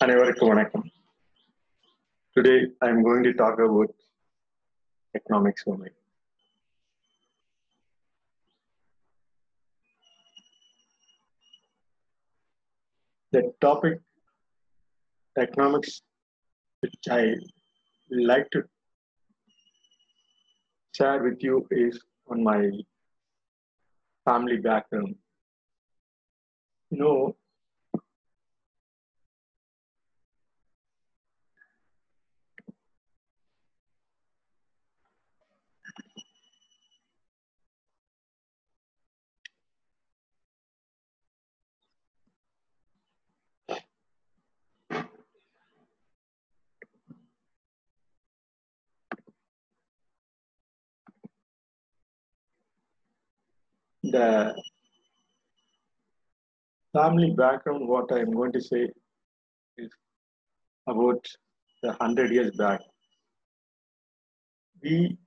அனைவருக்கும் வணக்கம் today I am going to talk about economics only the topic economics which i like to share with you is on my family background you know the family background, what I am going to say is about the hundred years back. We,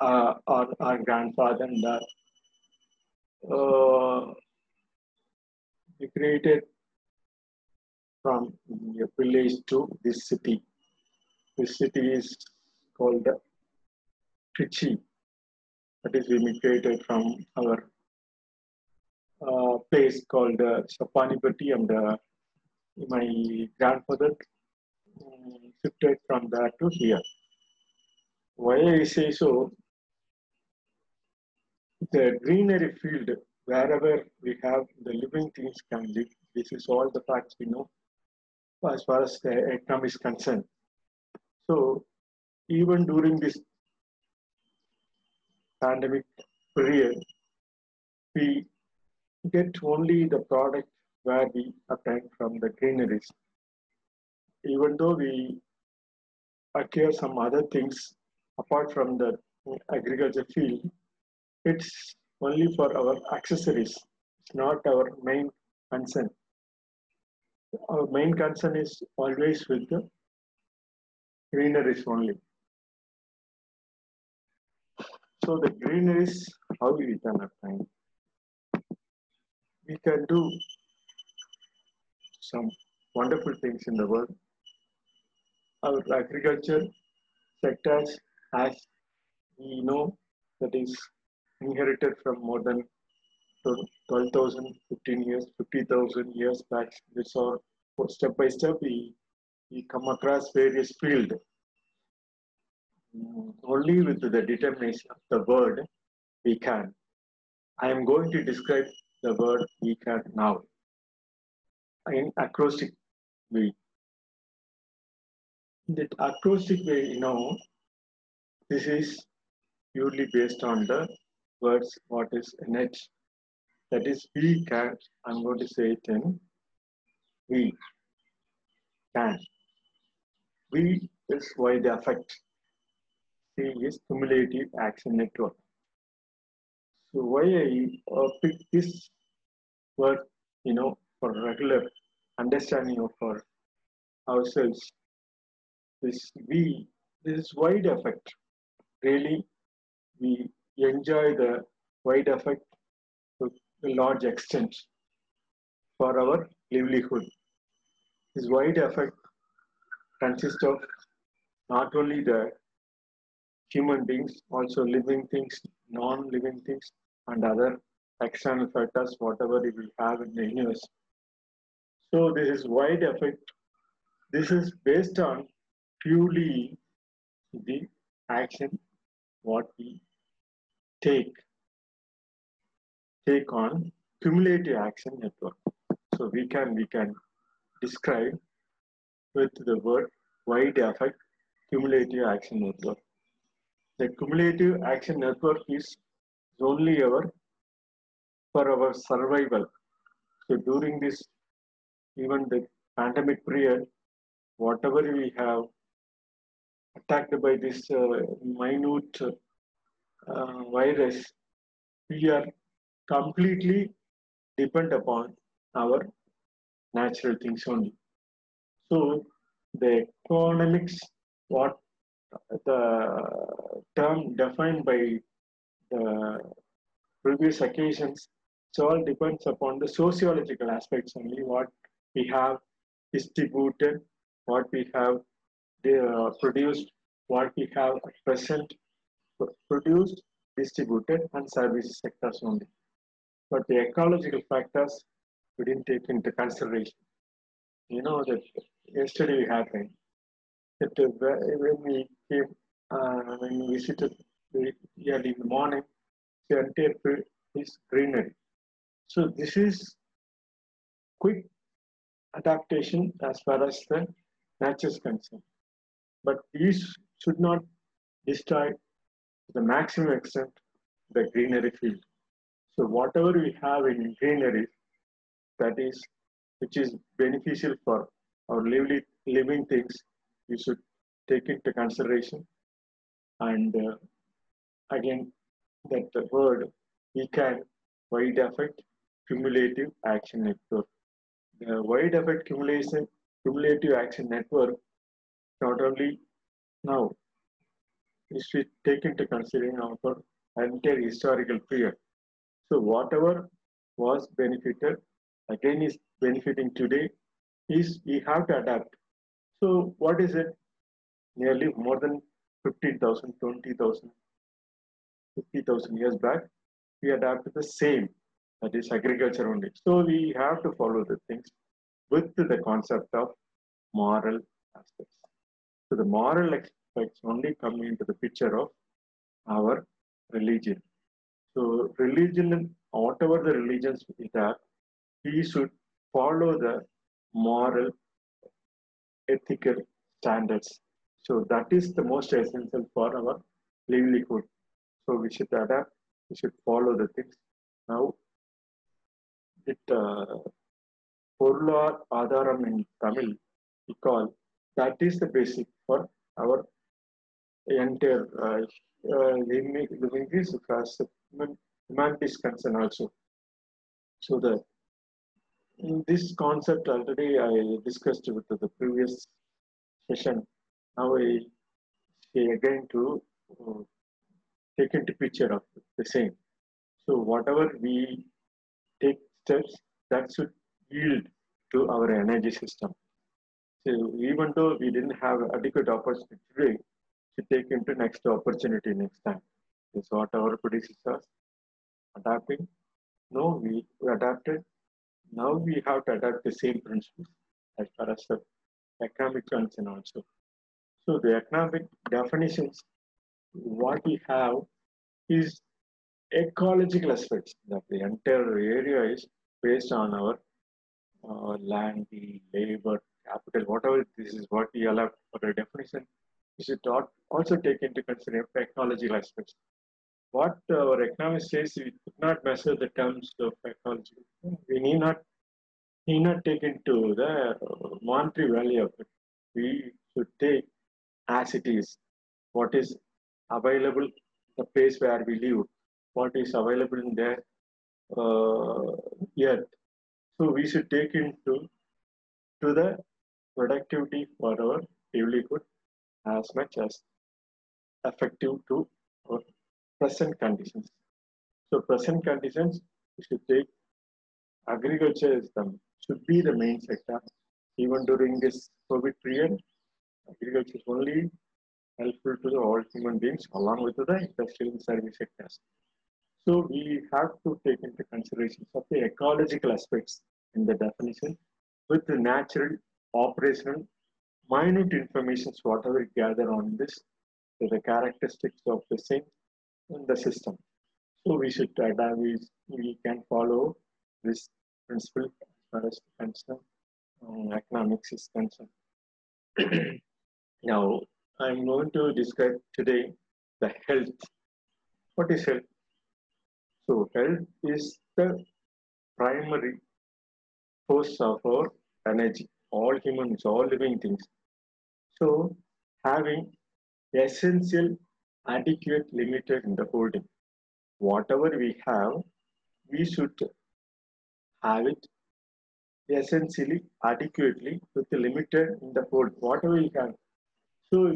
uh, our, our grandfather and that, uh, we created from a village to this city. This city is called Trichy that is we migrated from our uh, place called uh, Sapanipati and uh, my grandfather um, shifted from there to here. Why I say so, the greenery field, wherever we have the living things can live, this is all the facts we know as far as the economy is concerned. So even during this pandemic period, we get only the product where we obtain from the greeneries. Even though we acquire some other things apart from the agriculture field, it's only for our accessories. It's not our main concern. Our main concern is always with the greeneries only. So the greenery is how we can obtain. We can do some wonderful things in the world. Our agriculture sectors, as we know, that is inherited from more than 12,000, 15 years, 50,000 years back. This all step by step we, we come across various fields only with the determination of the word we can. I am going to describe the word we can now in acrostic way. That acrostic way, you know, this is purely based on the words what is in it. That is we can, I'm going to say it in we can. We is why the effect is cumulative action network. So why I uh, pick this word, you know, for regular understanding of our ourselves, this we this wide effect. Really, we enjoy the wide effect to a large extent for our livelihood. This wide effect consists of not only the human beings, also living things, non-living things, and other external factors, whatever we will have in the universe. So this is wide effect. This is based on purely the action what we take take on cumulative action network. So we can we can describe with the word wide effect cumulative action network the cumulative action network is only our for our survival. So during this, even the pandemic period, whatever we have attacked by this uh, minute uh, virus, we are completely depend upon our natural things only. So the economics, what the term defined by the previous occasions, it all depends upon the sociological aspects only what we have distributed, what we have uh, produced, what we have present produced, distributed, and service sectors only. But the ecological factors we didn't take into consideration. You know that yesterday we happened that uh, when we came, uh, when we visited early in the morning, the entire field is greenery. So this is quick adaptation as far as the nature is concerned. But these should not destroy to the maximum extent the greenery field. So whatever we have in greenery, that is, which is beneficial for our living, living things, we should take into consideration. And uh, again, that the word we can wide effect cumulative action network. The wide effect cumulation cumulative action network not only now is to take into consideration our entire historical period. So whatever was benefited again is benefiting today is we have to adapt. So what is it? Nearly more than 15,000, 20,000, 50,000 years back, we adapted the same, that is agriculture only. So we have to follow the things with the concept of moral aspects. So the moral aspects only come into the picture of our religion. So religion, whatever the religions we have, we should follow the moral, ethical standards. So that is the most essential for our livelihood. So we should adapt, we should follow the things. Now, it uh, Porlar Adharam in Tamil, we call that is the basic for our entire uh, uh, living, is as is concerned also. So the in this concept already I discussed with the previous session. Now I say again to uh, take into picture of the same. So whatever we take steps that should yield to our energy system. So even though we didn't have adequate opportunity today, to take into next opportunity next time. Is what our predecessors adapting. No, we adapted now we have to adapt the same principles as far as the economic concern also. So the economic definitions, what we have is ecological aspects that the entire area is based on our uh, land, the labor, capital, whatever this is what we allow for the definition. We should also take into consideration ecological aspects what our economist says, we could not measure the terms of ecology. We need not need not take into the monetary value of it. We should take as it is, what is available, the place where we live, what is available in the uh, earth. So we should take into to the productivity for our livelihood as much as effective to our present conditions. So present conditions, we should take agriculture is the, should be the main sector. Even during this COVID period, agriculture is only helpful to the all human beings along with the industrial and service sectors. So we have to take into consideration of the ecological aspects in the definition with the natural, operational, minute information, whatever we gather on this, the characteristics of the same in the system. So we should uh, we, we can follow this principle as far as concern, um, economics is concerned. now, I'm going to describe today the health. What is health? So health is the primary source of our energy. All humans, all living things. So having essential adequate limited in the holding. Whatever we have, we should have it essentially adequately with the limited in the hold, whatever we have. So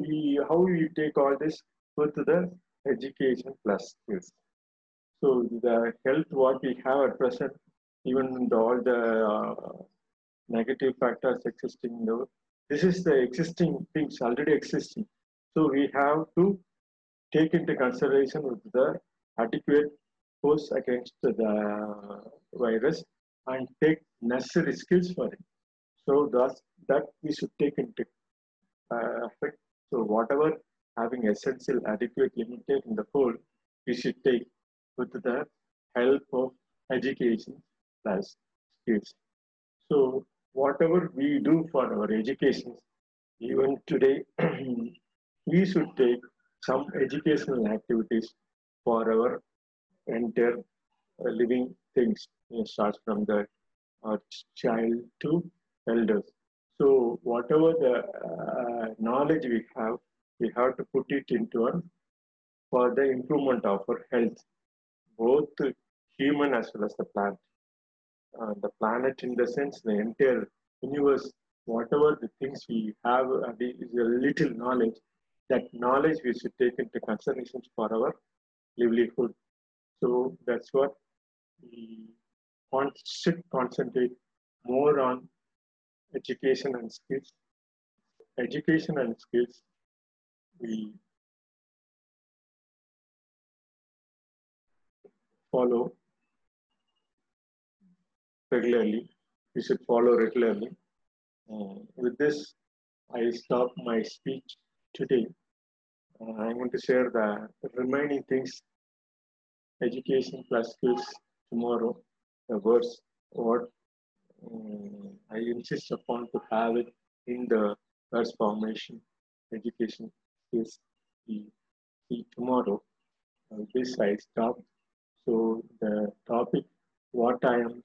how we take all this with the education plus skills. So the health what we have at present, even the, all the uh, negative factors existing this is the existing things already existing. So we have to take into consideration with the adequate force against the virus and take necessary skills for it. So that's that we should take into uh, effect so whatever having essential adequate limited in the whole we should take with the help of education plus skills so whatever we do for our education, even today, we should take some educational activities for our entire uh, living things. It starts from the uh, child to elders. So whatever the uh, knowledge we have, we have to put it into for the improvement of our health, both human as well as the plant uh, the planet in the sense the entire universe whatever the things we have uh, is a little knowledge that knowledge we should take into consideration for our livelihood. So that's what we want, should concentrate more on education and skills education and skills we follow regularly. We should follow regularly. Uh, with this, I stop my speech today. Uh, I'm going to share the remaining things education plus skills tomorrow. The words, what um, I insist upon to have it in the words formation, education is we see tomorrow. Uh, this I stop. So the topic, what I am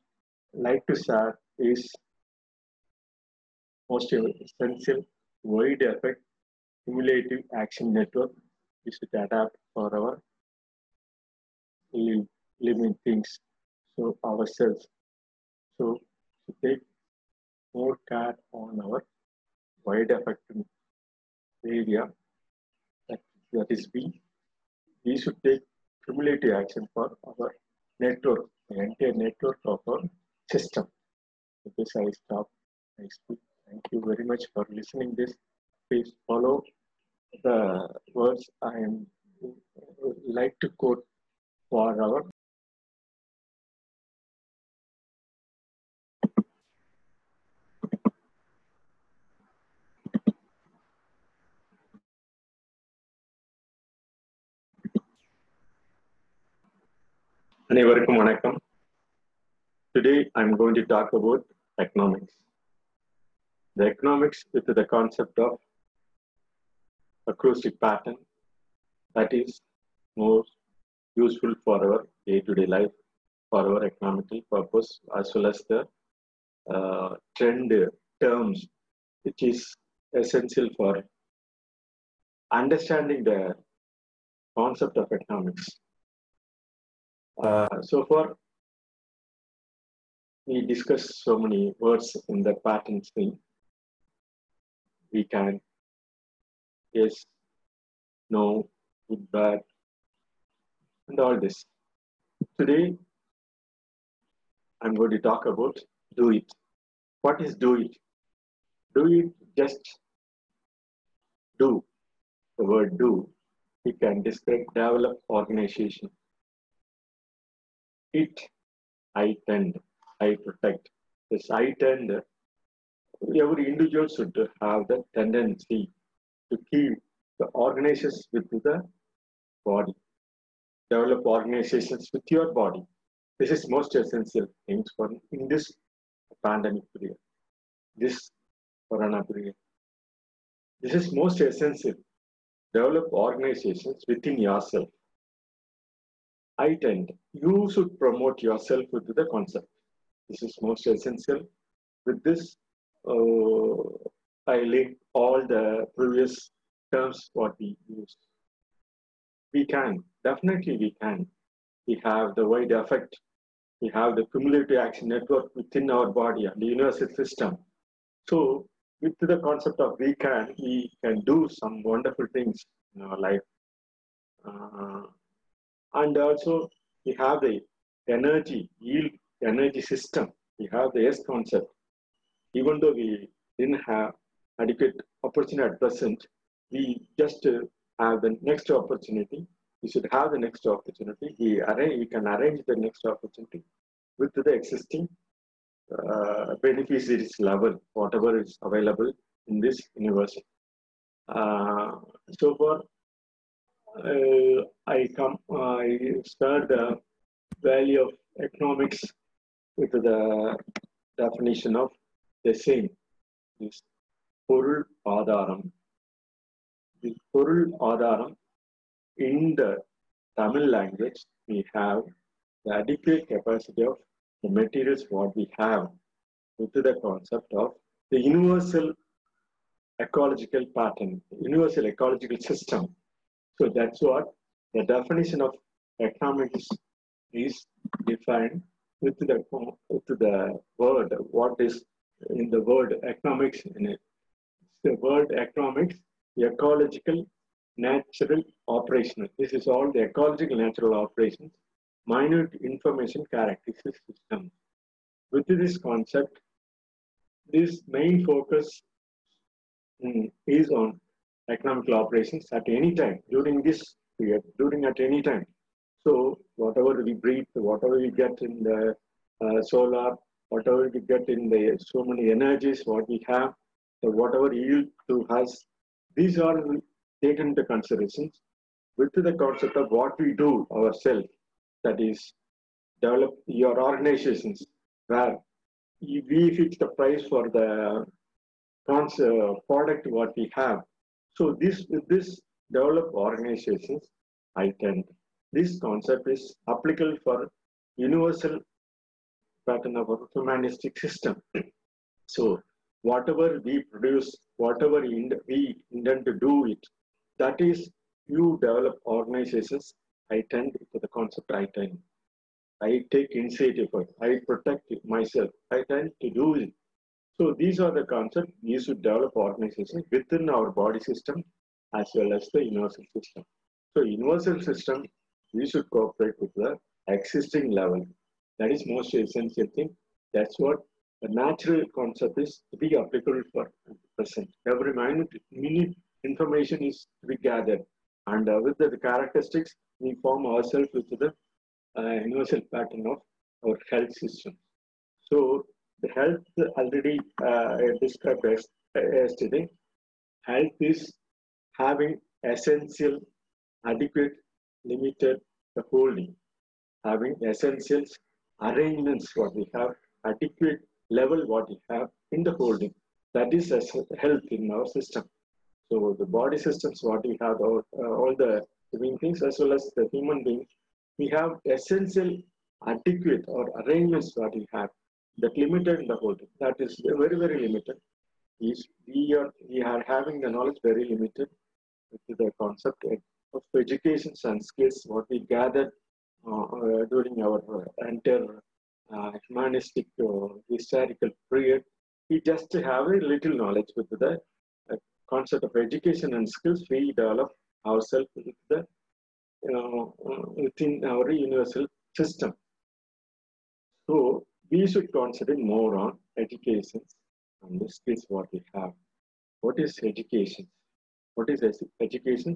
like to share is most essential wide effect cumulative action network we should adapt for our living things so ourselves so to take more care on our wide effect area that, that is B we should take cumulative action for our network the entire network of our system. With this, I stop. Thank you very much for listening this. Please follow the words I am like to quote for our அனைவருக்கும் வணக்கம் today I am going to talk about economics the economics with the concept of acrostic pattern that is more useful for our day-to-day life, for our economical purpose, as well as the uh, trend terms, which is essential for understanding the concept of economics. Uh, so far, we discussed so many words in the pattern thing. We can, yes, no, good, bad, and all this. Today, I'm going to talk about do it. What is do it? Do it just do. The word do. We can describe develop organization. It, I tend, I protect. This I tend, every individual should have the tendency to keep the organizations with the body. Develop organizations with your body. This is most essential things for in this pandemic period, this corona period. This is most essential. Develop organizations within yourself. I tend, you should promote yourself with the concept. This is most essential. With this, uh, I link all the previous terms what we used. We can, definitely we can. We have the wide effect. We have the cumulative action network within our body and the universal system. So with the concept of we can, we can do some wonderful things in our life. Uh, and also we have the energy yield energy system we have the s concept even though we didn't have adequate opportunity at present, we just uh, have the next opportunity. We should have the next opportunity. We arrange, we can arrange the next opportunity with the existing uh, beneficiaries level, whatever is available in this universe. Uh, so far, uh, I come, I start the value of economics with the definition of the same. This பொருள் ஆதாரம் the பொருள் ஆதாரம் in the Tamil language we have the adequate capacity of the materials what we have with the concept of the universal ecological pattern, universal ecological system. so that's what the definition of economics is defined with the with the word what is in the word economics in it. The word economics, ecological, natural, operational. This is all the ecological natural operations, minute information characteristics system. With this concept, this main focus mm, is on economical operations at any time during this period, during at any time. So whatever we breathe, whatever we get in the uh, solar, whatever we get in the so many energies, what we have, so whatever yield to us, these are taken into considerations with the concept of what we do ourselves, that is, develop your organizations where we fix the price for the uh, product what we have. So this this develop organizations, I tend this concept is applicable for universal pattern of a humanistic system. so whatever we produce, whatever we intend to do it, that is you develop organizations. I tend to the concept I tend. I take initiative. I protect myself. I tend to do it. So these are the concepts we should develop organizations within our body system as well as the universal system. So universal system, we should cooperate with the existing level. That is most essential thing. That's what the natural concept is to be applicable for present. Every minute, minute information is to be gathered. And uh, with the, the, characteristics, we form ourselves with the uh, universal pattern of our health system. So the health already uh, described as, yesterday. Health is having essential, adequate, limited the holding, having essentials, arrangements what we have, adequate level what we have in the holding. That is health in our system. So the body systems what we have, all, uh, all the living things as well as the human beings, we have essential, adequate or arrangements what we have that limited the holding. That is very, very limited. Is we are we are having the knowledge very limited with the concept of education and skills what we gathered uh, uh, during our uh, entire uh, humanistic uh, historical period. We just have a little knowledge with the uh, concept of education and skills. We develop ourselves with the within our universal system. So we should consider more on education and the skills what we have. What is education? What is education?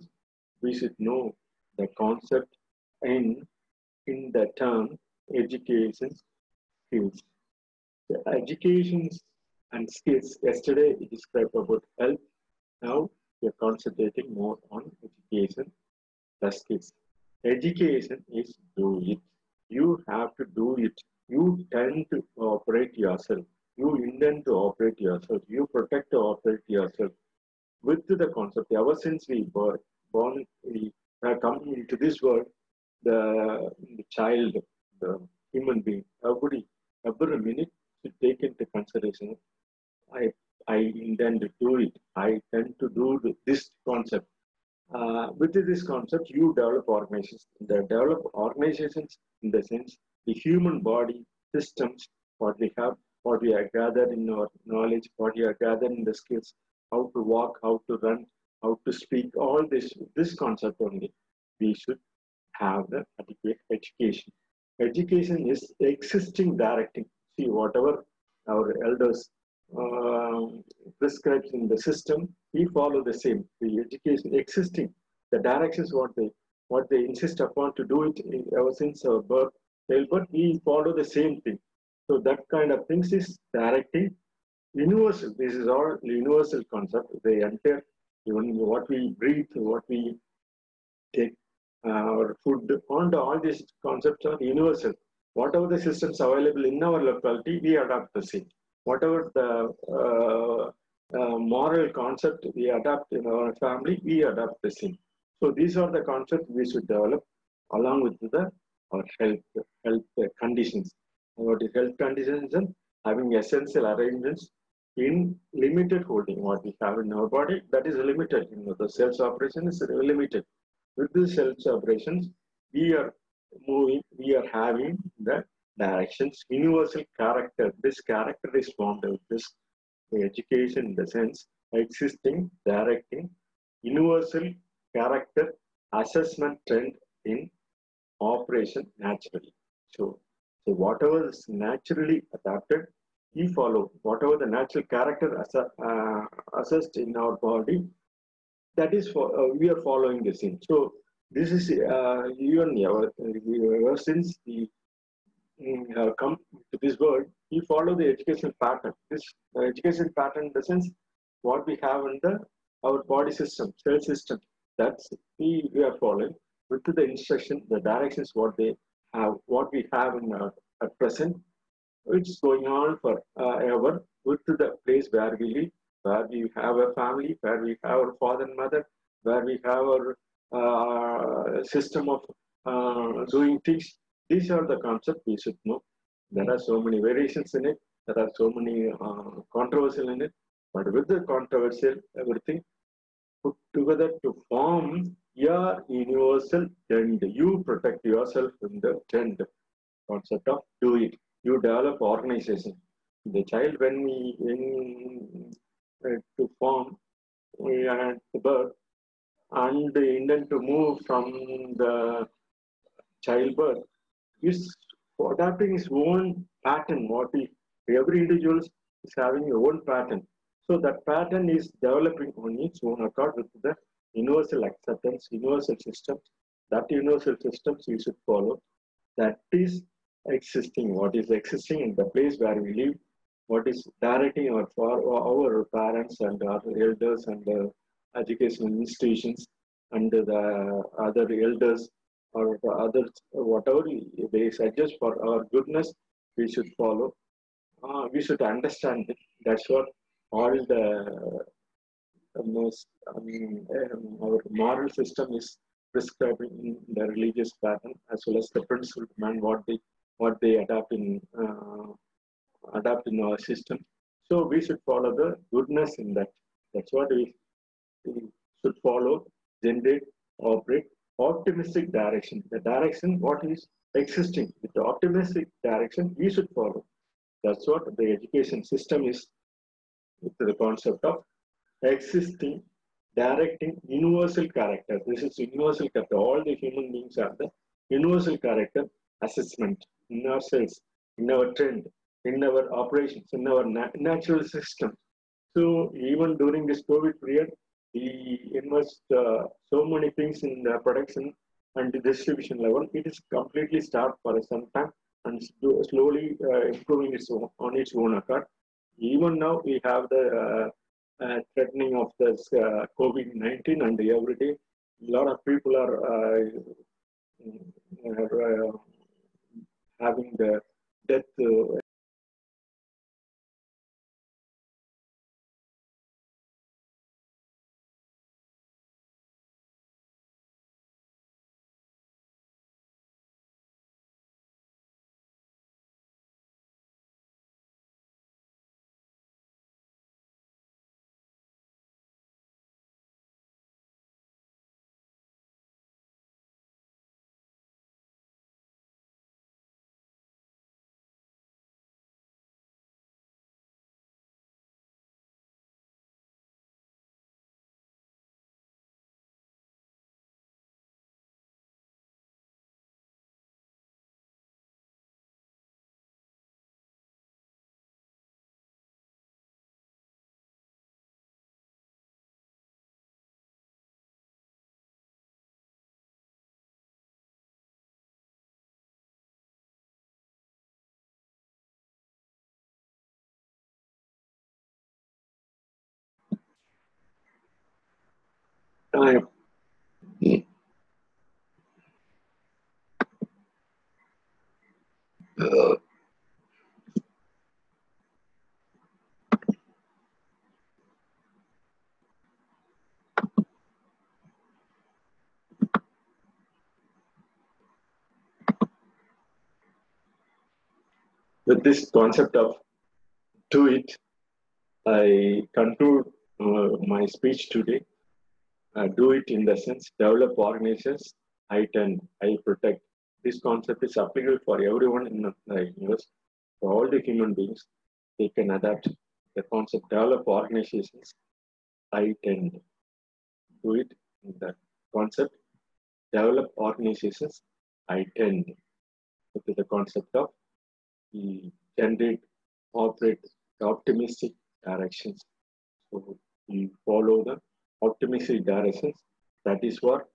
We should know the concept in, in the term education skills. The education and skills, yesterday we described about health. Now we are concentrating more on education, the skills. Education is do it. You have to do it you tend to operate yourself. You intend to operate yourself. You protect to operate yourself. With the concept, ever since we were born, we have come into this world, the, the child, the human being, every, every minute to take into consideration. I, I intend to do it. I tend to do this concept. Uh, with this concept, you develop organizations. The develop organizations in the sense the human body systems, what we have, what we are gathered in our knowledge, what we are gathered in the skills, how to walk, how to run, how to speak, all this, this concept only, we should have the adequate education. Education is existing directing. See, whatever our elders uh, prescribes in the system, we follow the same. The education existing, the directions what they what they insist upon to do it ever since our birth, but we follow the same thing. So that kind of things is directing universal. This is all universal concept. They enter even what we breathe, what we take, uh, our food, and all these concepts are universal. Whatever the systems available in our locality, we adopt the same. Whatever the uh, uh, moral concept we adopt in our family, we adopt the same. So these are the concepts we should develop along with the our health health conditions. What is health conditions? Having essential arrangements in limited holding. What we have in our body that is limited. You know, the cells operation is limited. With the cells operations, we are moving. We are having the directions, universal character. This character is formed with this education in the sense existing, directing, universal character assessment trend in operation naturally. So, so whatever is naturally adapted, we follow. Whatever the natural character ass uh, assessed in our body, that is for uh, we are following the same. So this is uh, even ever, ever since we have come to this world, we follow the educational pattern. This uh, education pattern in the sense what we have in the our body system, cell system. That's we, we are following with the instruction, the directions, what they have, what we have in our, at present, which is going on for uh, ever with the place where we live, where we have a family, where we have our father and mother, where we have our uh, system of uh, doing things. These are the concepts we should know. There are so many variations in it. There are so many uh, controversial in it. But with the controversial, everything put together to form your universal trend. You protect yourself in the trend concept of do it. You develop organization. The child, when we in uh, to form we at the birth and the intend to move from the childbirth is adapting his own pattern. What he, every individual is having a own pattern. So that pattern is developing on its own accord with the universal acceptance, universal systems. That universal systems you should follow. That is existing. What is existing in the place where we live. What is directing our our parents and our elders and the educational institutions and the other elders or the others, whatever they suggest for our goodness, we should follow. Uh, we should understand it. That's what all the most, I mean, um, our moral system is prescribing in the religious pattern as well as the principle man what they what they adapt in uh, adapt in our system. So we should follow the goodness in that. That's what we, we should follow, generate, operate, optimistic direction. The direction what is existing, with the optimistic direction we should follow. That's what the education system is with the concept of existing, directing universal character. This is universal character. All the human beings are the universal character assessment in ourselves, in our trend, in our operations, in our na natural system. So even during this COVID period, we invest uh, so many things in the production and the distribution level. It is completely stopped for some time and slowly uh, improving its own, on its own account. Even now, we have the uh threatening of this uh, COVID-19 and every day, a lot of people are, uh, are having the death time. Uh, with this concept of do it, I conclude uh, my speech today. Uh, do it in the sense develop organizations, I tend, I protect. This concept is applicable for everyone in the universe, for all the human beings. They can adapt the concept develop organizations, I tend. Do it in the concept develop organizations, I tend. To the concept of we generate, operate optimistic directions. So we follow the optimistic directions. That is what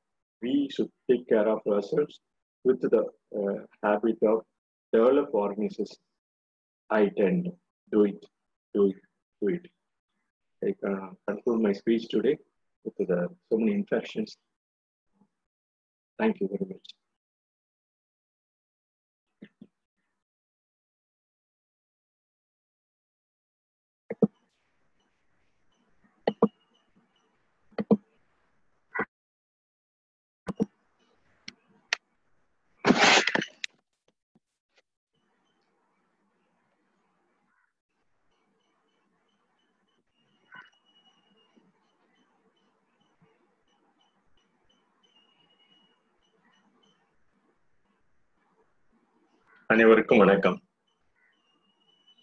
we should take care of ourselves with the uh, habit of develop organizations. I tend do it, do it, do it. I uh, conclude my speech today with the so many infections. Thank you very much. அனைவருக்கும் வணக்கம்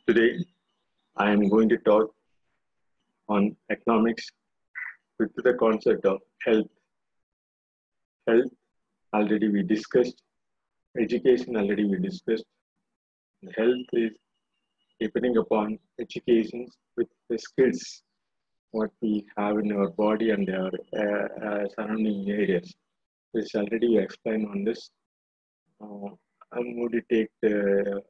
Today I am going to talk on economics with the concept of health. Health already we discussed, education already we discussed. Health is depending upon education with the skills what we have in our body and our uh, uh, surrounding areas. This already explained on this. Uh, I'm going to take the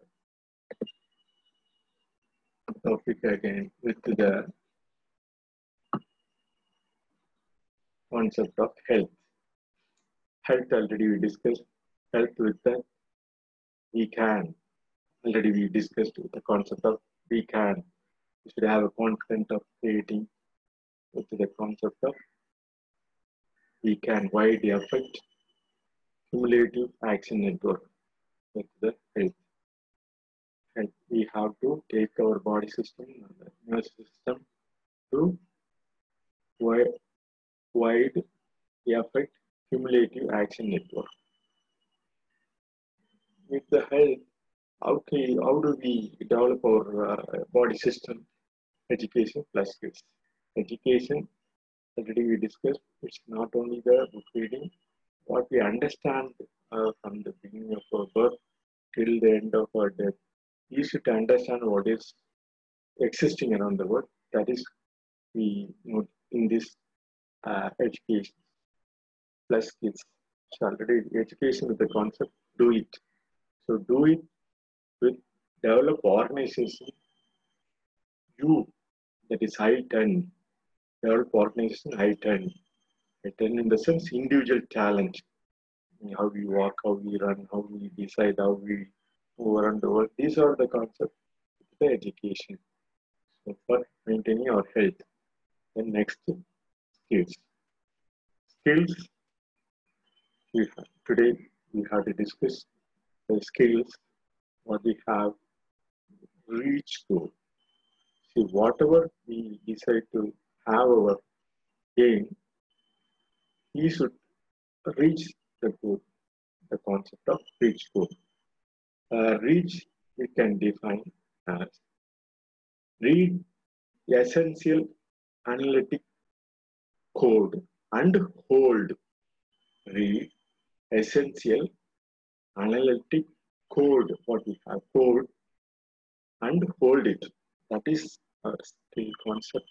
topic again with the concept of health. Health already we discussed. Health with the we can. Already we discussed the concept of we can. We should have a confidence of creating with the concept of we can wide effect cumulative action network with the health. And we have to take our body system and the nervous system to wide, wide effect cumulative action network. With the health, how, can, how do we develop our uh, body system? Education plus skills. Education, already we discussed, it's not only the book reading, what we understand from the beginning of our birth till the end of our death. You should understand what is existing around the world. That is, we know in this uh, education plus kids. So already education with the concept, do it. So do it with develop organization. You that is high ten. Develop organization high ten. High ten in the sense individual talent how we walk, how we run, how we decide, how we around the world. These are the concepts the education. So for maintaining our health. Then next, skills. Skills. We have, today we have to discuss the skills what we have reach to. See, whatever we decide to have our gain, we should reach the goal, the concept of reach goal. Uh, reach we can define as read essential analytic code and hold. Read essential analytic code, what we have code and hold it. That is a skill concept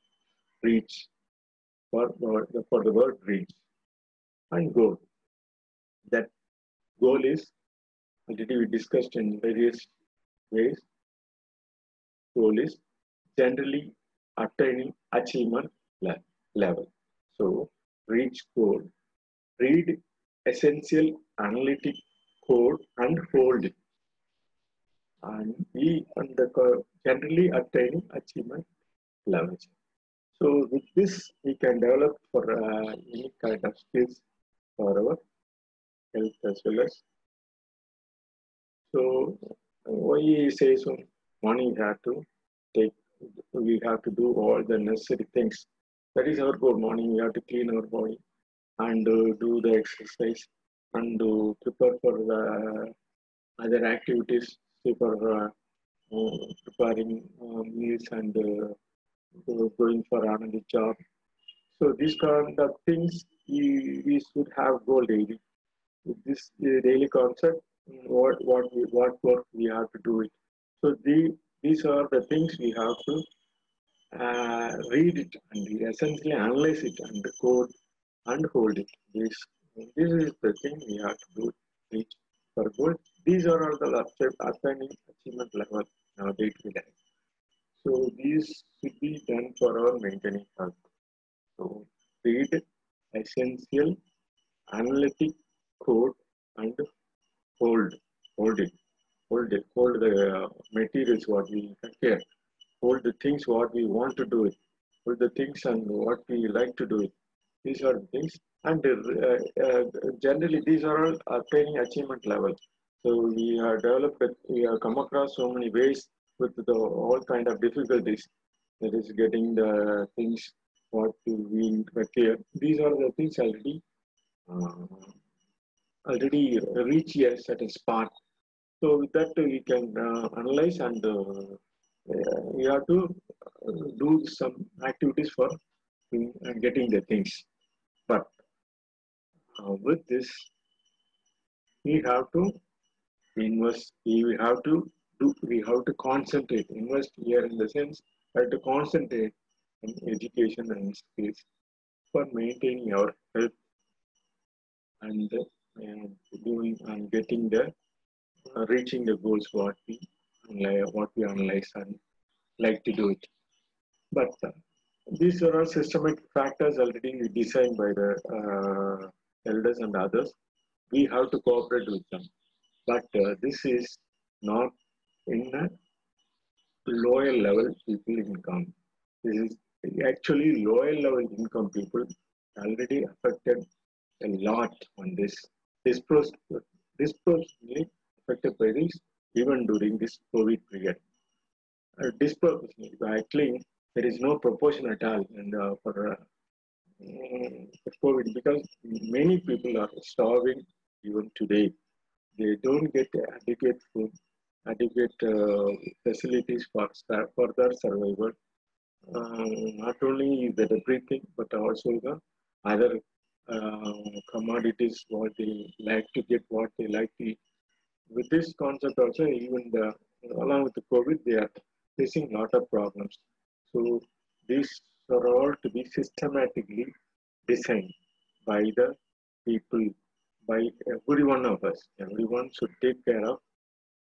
reach for, for the word reach and goal that goal is already we discussed in various ways. Goal is generally attaining achievement level. So reach code, read essential analytic code and hold it. And we and the generally attaining achievement levels. So with this, we can develop for uh, any kind of skills for our health as well as. So why he says so morning we have to take, we have to do all the necessary things. That is our goal. Morning we have to clean our body and uh, do the exercise and uh, prepare for the other activities, for uh, uh, preparing uh, meals and uh, going for another job. So these kind of things we, we should have goal daily. This daily concept, what what we, what work we have to do it. So the, these are the things we have to uh, read it and essentially analyze it and code and hold it. This, this is the thing we have to do reach for goal. These are all the attaining achievement level in our day-to-day life. So these should be done for our maintaining health. So read essential analytic code and hold, hold it, hold it, hold the uh, materials what we care, hold the things what we want to do it, hold the things and what we like to do it. These are things, and uh, uh, generally these are all attaining achievement level. So we have developed, we have come across so many ways with the all kind of difficulties. That is getting the things what we clear. These are the things already uh, already reach a certain spot. So with that we can uh, analyze and uh, we have to uh, do some activities for getting the things. But uh, with this, we have to invest. We have to do. We have to concentrate. Invest here in the sense have to concentrate in education and skills for maintaining our health and and doing and getting the uh, reaching the goals what we what we analyze and like to do it. But uh, these are all systemic factors already designed by the uh, elders and others. We have to cooperate with them. But uh, this is not in a lower level people income. This is actually lower level income people already affected a lot on this disproportionately affected by this even during this COVID period. Uh, disproportionately, actually, there is no proportion at all and, for, uh, for COVID because many people are starving even today. They don't get adequate food, adequate uh, facilities for, their survival. Uh, not only the breathing, but also the other commodities, what they like to get, what they like to. With this concept also, even the along with the COVID, they are facing a lot of problems. So these are all to be systematically designed by the people, by every one of us. Everyone should take care of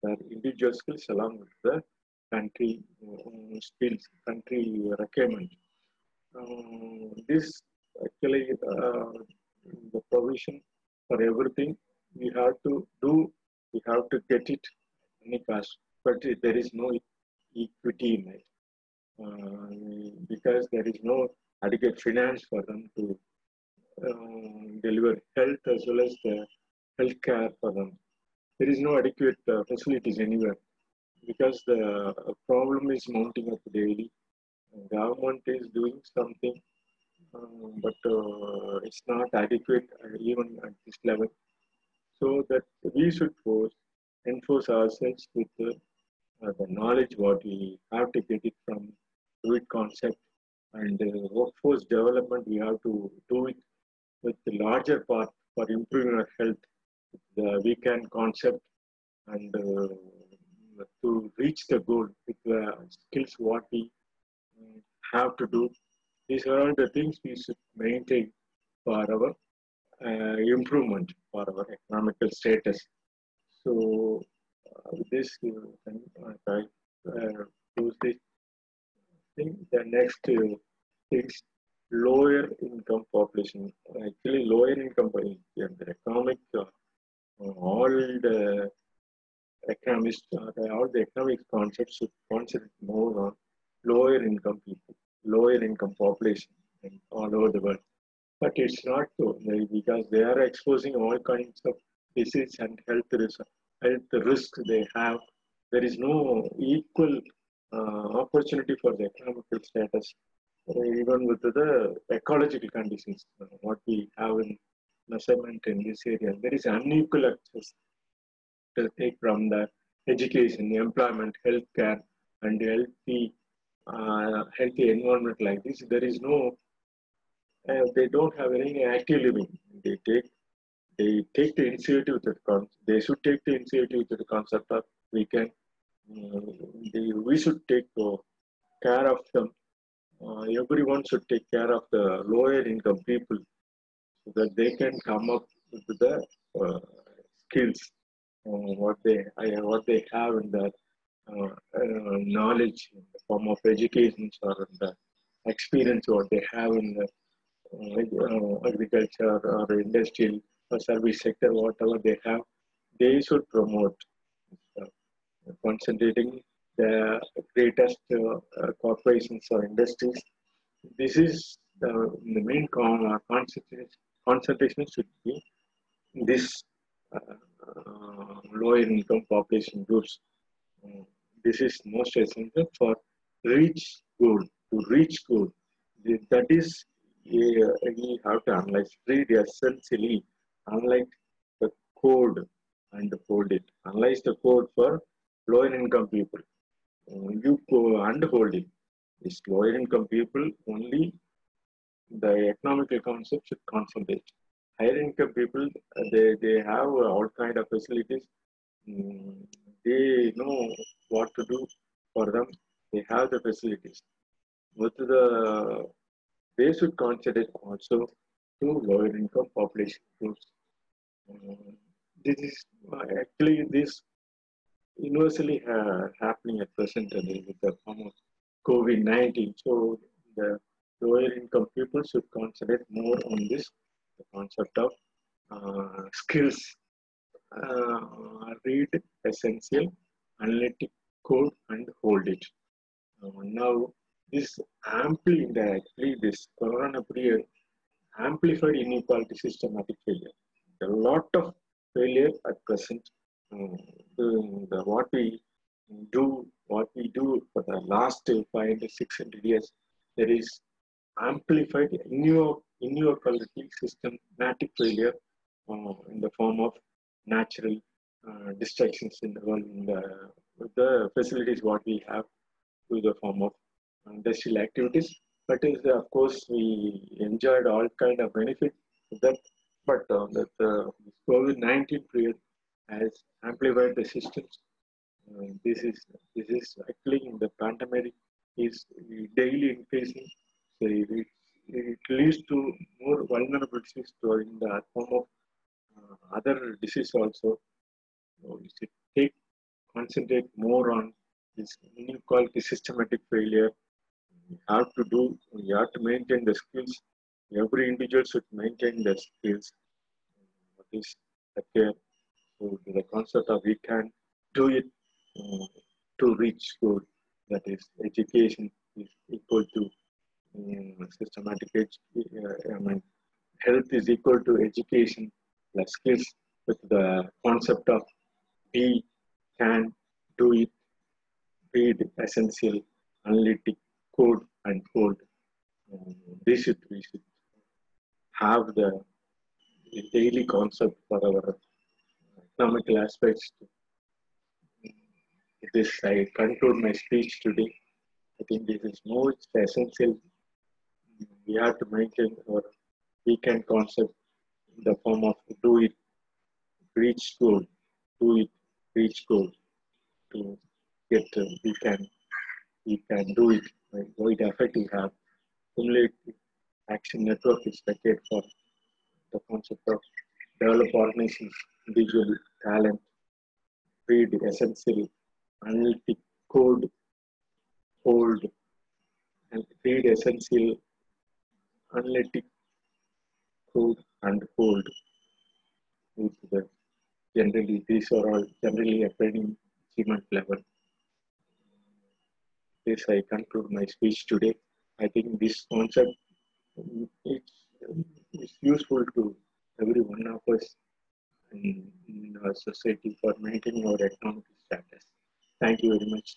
their individual skills along with the country um, skills, country requirement. Um, this actually uh, the provision for everything we have to do we have to get it any cost but there is no equity in it. Uh, because there is no adequate finance for them to uh, deliver health as well as the health care for them. There is no adequate uh, facilities anywhere. Because the problem is mounting up daily. Government is doing something um, but uh, it's not adequate uh, even at this level. So that we should force, enforce ourselves with the, uh, the knowledge what we have to get it from fluid concept and workforce development. We have to do it with the larger part for improving our health, the we can concept, and uh, to reach the goal with the skills what we have to do these are all the things we should maintain for our uh, improvement, for our economical status. So uh, with this, you can uh, uh, use this. The next uh, things lower income population. Actually, lower income yeah, the economic, uh, all the economists, uh, all the economic concepts should concentrate more on lower income people, lower income population all over the world. But it's not so because they are exposing all kinds of disease and health risk, health risks they have. There is no equal uh, opportunity for the economical status, even with the ecological conditions, uh, what we have in measurement in this area. There is unequal access to take from the education, employment, healthcare, and healthy, uh, healthy environment like this. There is no uh, they don't have any active living. They take they take the initiative to the they should take the initiative to the concept of we can uh, they, we should take uh, care of them. Uh, everyone should take care of the lower income people so that they can come up with the uh, skills what they what they have in the knowledge in the form of education or the experience what they have in the uh, agriculture or industrial or service sector, whatever they have, they should promote uh, concentrating the greatest uh, corporations or industries. This is the, the main con concentration, concentration should be this low income population groups. This is most essential for reach goal to reach goal. That is we have to analyze, read essentially, unlike the code and hold it. Analyze the code for lower income people. Uh, you go and hold it. This lower income people only the economical concept should concentrate. Higher income people, uh, they, they have all kind of facilities. Mm, they know what to do for them. They have the facilities. With the they should consider also to lower income population groups. Uh, this is actually this universally uh, happening at present with the form of COVID-19. So the lower income people should concentrate more on this concept of uh, skills. Uh, read essential, analytic code and hold it. Uh, now this amply indirectly this corona period amplified inequality systematic failure. A lot of failure at present. Um, the, the, what we do, what we do for the last 500, 600 years, there is amplified inequality systematic failure uh, in the form of natural uh, distractions in the in the, facilities what we have to the form of industrial activities. But is, of course, we enjoyed all kind of benefit of that. But uh, that uh, COVID-19 period has amplified the systems. Uh, this is this is actually in the pandemic is daily increasing. So it, it leads to more vulnerabilities to in the form of uh, other disease also. So we should take concentrate more on this inequality systematic failure you have to do, you have to maintain the skills. Every individual should maintain the skills. What is care? So the concept of we can do it uh, to reach goal. That is, education is equal to um, systematic uh, I mean, health is equal to education plus skills with the concept of we can do it, read essential, analytic, code and code. Um, they should, we should have the, the daily concept for our economical aspects. This, I conclude my speech today. I think this is most essential. We have to maintain our we can concept in the form of do it, reach goal, do it, reach goal to get uh, we can we can do it right? Wide effect we have cumulative action network is decade for the concept of develop organizations, individual talent, read essential, analytic code, hold, and read essential, analytic and hold with the generally these are all generally happening achievement level. This I conclude my speech today. I think this concept it's, is useful to every one of us in, in our society for maintaining our economic status. Thank you very much.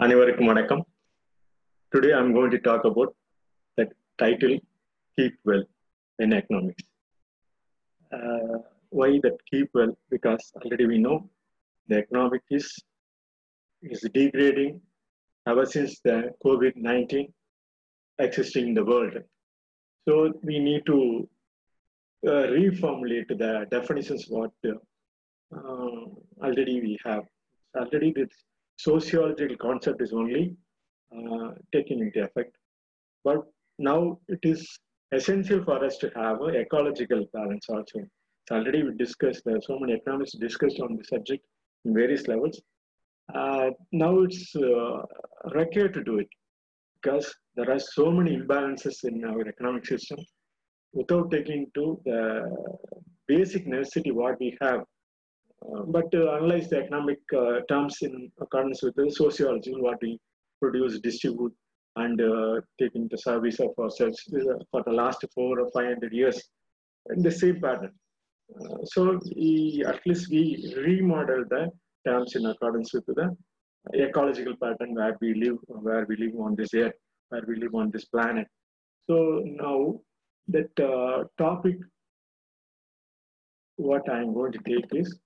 அனைவருக்கும் வணக்கம் today I'm going to talk about the title keep well in economics why that keep well because already we know the economic is is degrading ever since the covid-19 existing in the world so we need to uh, reformulate the definitions what uh, already we have already this sociological concept is only uh, taken into effect. But now it is essential for us to have an ecological balance also. So already we discussed, there are so many economists discussed on the subject in various levels. Uh, now it's uh, required to do it because there are so many imbalances in our economic system without taking to the basic necessity what we have uh, Uh, but to analyze the economic uh, terms in accordance with the sociology, what we produce, distribute, and uh, take into service of ourselves uh, for the last four or five hundred years in the same pattern. so we, at least we remodel the terms in accordance with the ecological pattern where we live, where we live on this earth, where we live on this planet. So now that topic, what I am going to take is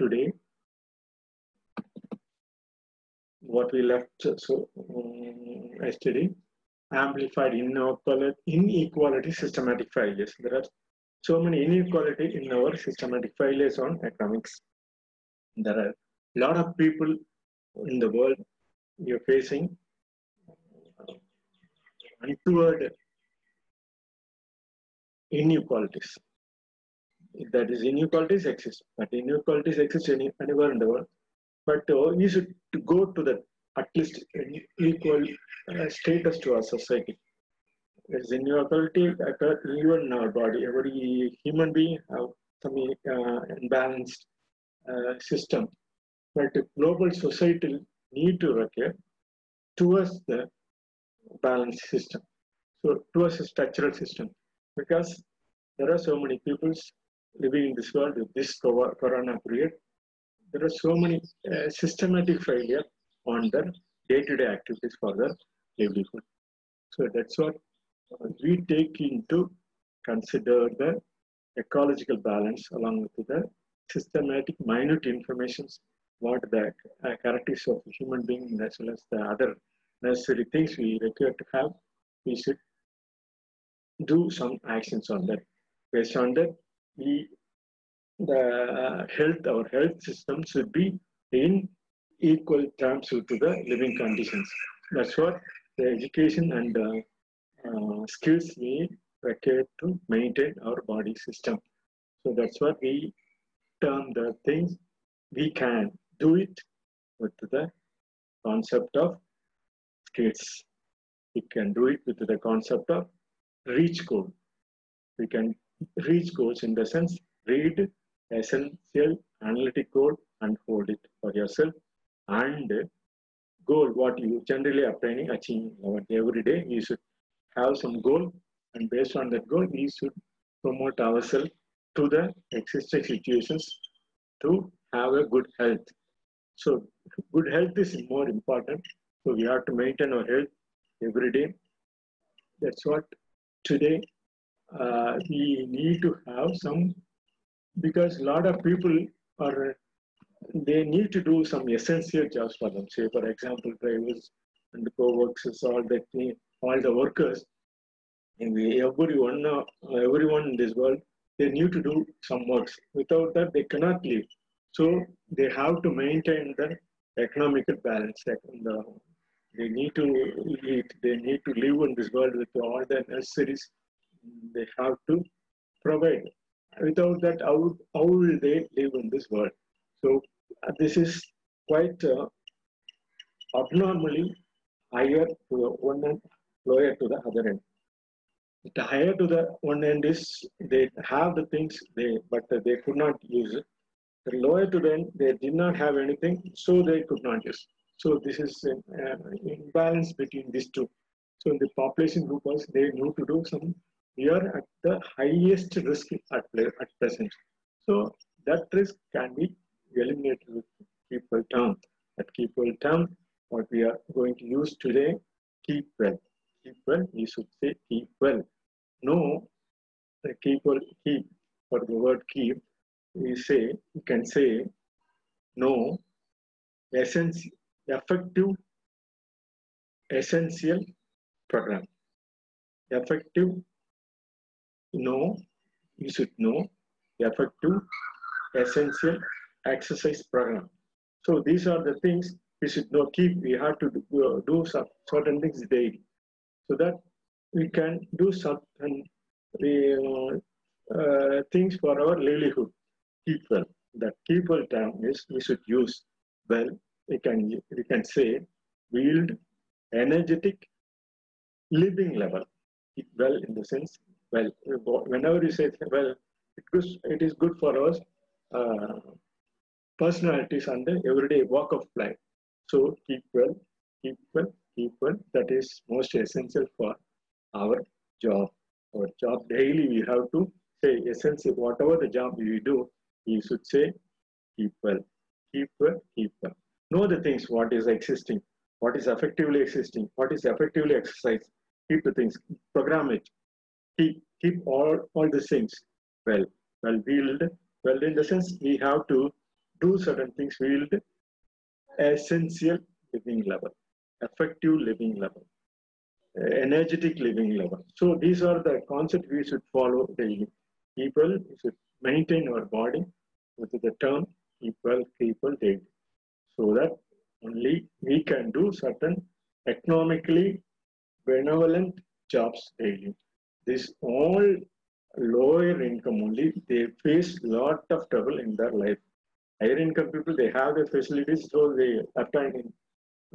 today. What we left so um, yesterday. Amplified inequality, inequality systematic failures. There are so many inequality in our systematic failures on economics. There are a lot of people in the world you're facing untoward inequalities that is inequalities exist. But inequalities exist any, anywhere in the world. But uh, we should go to the at least equal uh, status to our society. There's inequality even in our body every human being have some uh, imbalanced uh, system. But global society need to require towards the balanced system. So towards a structural system. Because there are so many peoples living in this world with this corona period, there are so many uh, systematic failure on their day-to-day activities for their livelihood. So that's what we take into consider the ecological balance along with the systematic minute informations what the uh, characteristics of human being as well as the other necessary things we require to have, we should do some actions on that. Based on that, we the health our health system should be in equal terms to the living conditions. That's what the education and uh, uh, skills we require to maintain our body system. So that's what we term the things. We can do it with the concept of skills. We can do it with the concept of reach goal. We can reach goals in the sense read essential analytic code and hold it for yourself and goal what you generally obtaining achieving every day. You should have some goal and based on that goal we should promote ourselves to the existing situations to have a good health. So good health is more important. So we have to maintain our health every day. That's what today uh, we need to have some because a lot of people are they need to do some essential jobs for them. Say, for example, drivers and co-workers, all the all the workers, and we, everyone, uh, everyone in this world, they need to do some works. Without that, they cannot live. So they have to maintain the economical balance. The, they need to eat, they need to live in this world with all the necessaries they have to provide. Without that, how, how will they live in this world? So uh, this is quite uh, abnormally higher to the one end, lower to the other end. The higher to the one end is they have the things they, but they could not use it. The lower to the end, they did not have anything, so they could not use. So this is an uh, imbalance between these two. So in the population group, they need to do some. We are at the highest risk at at present. So that risk can be eliminated with keep-well term. At keep-well term, what we are going to use today, keep well. Keep well, we should say keep well. No, the keep well, keep, for the word keep, we say, you can say, no, essence, effective, essential program. Effective, no, you should know, effective, essential exercise program. So these are the things we should not keep. We have to do, uh, do some certain things daily, so that we can do certain uh, uh, things for our livelihood. Keep well. That keep well term is we should use well. We can we can say wield energetic living level. Keep well in the sense well. Whenever you say well, it is good for us. Uh, personalities and the everyday walk of life. So keep well, keep well, keep well. That is most essential for our job. Our job daily we have to say essential. Whatever the job we do, we should say keep well, keep well, keep well. Know the things what is existing, what is effectively existing, what is effectively exercised. Keep the things, program it. Keep keep all all the things well, well build. Well, in the sense we have to do certain things wield essential living level, effective living level, eh, energetic living level. So these are the concepts we should follow daily. People should maintain our body with the term people, people daily. So that only we can do certain economically benevolent jobs daily. This all lower income only, they face lot of trouble in their life higher income people, they have the facilities, so they obtain in,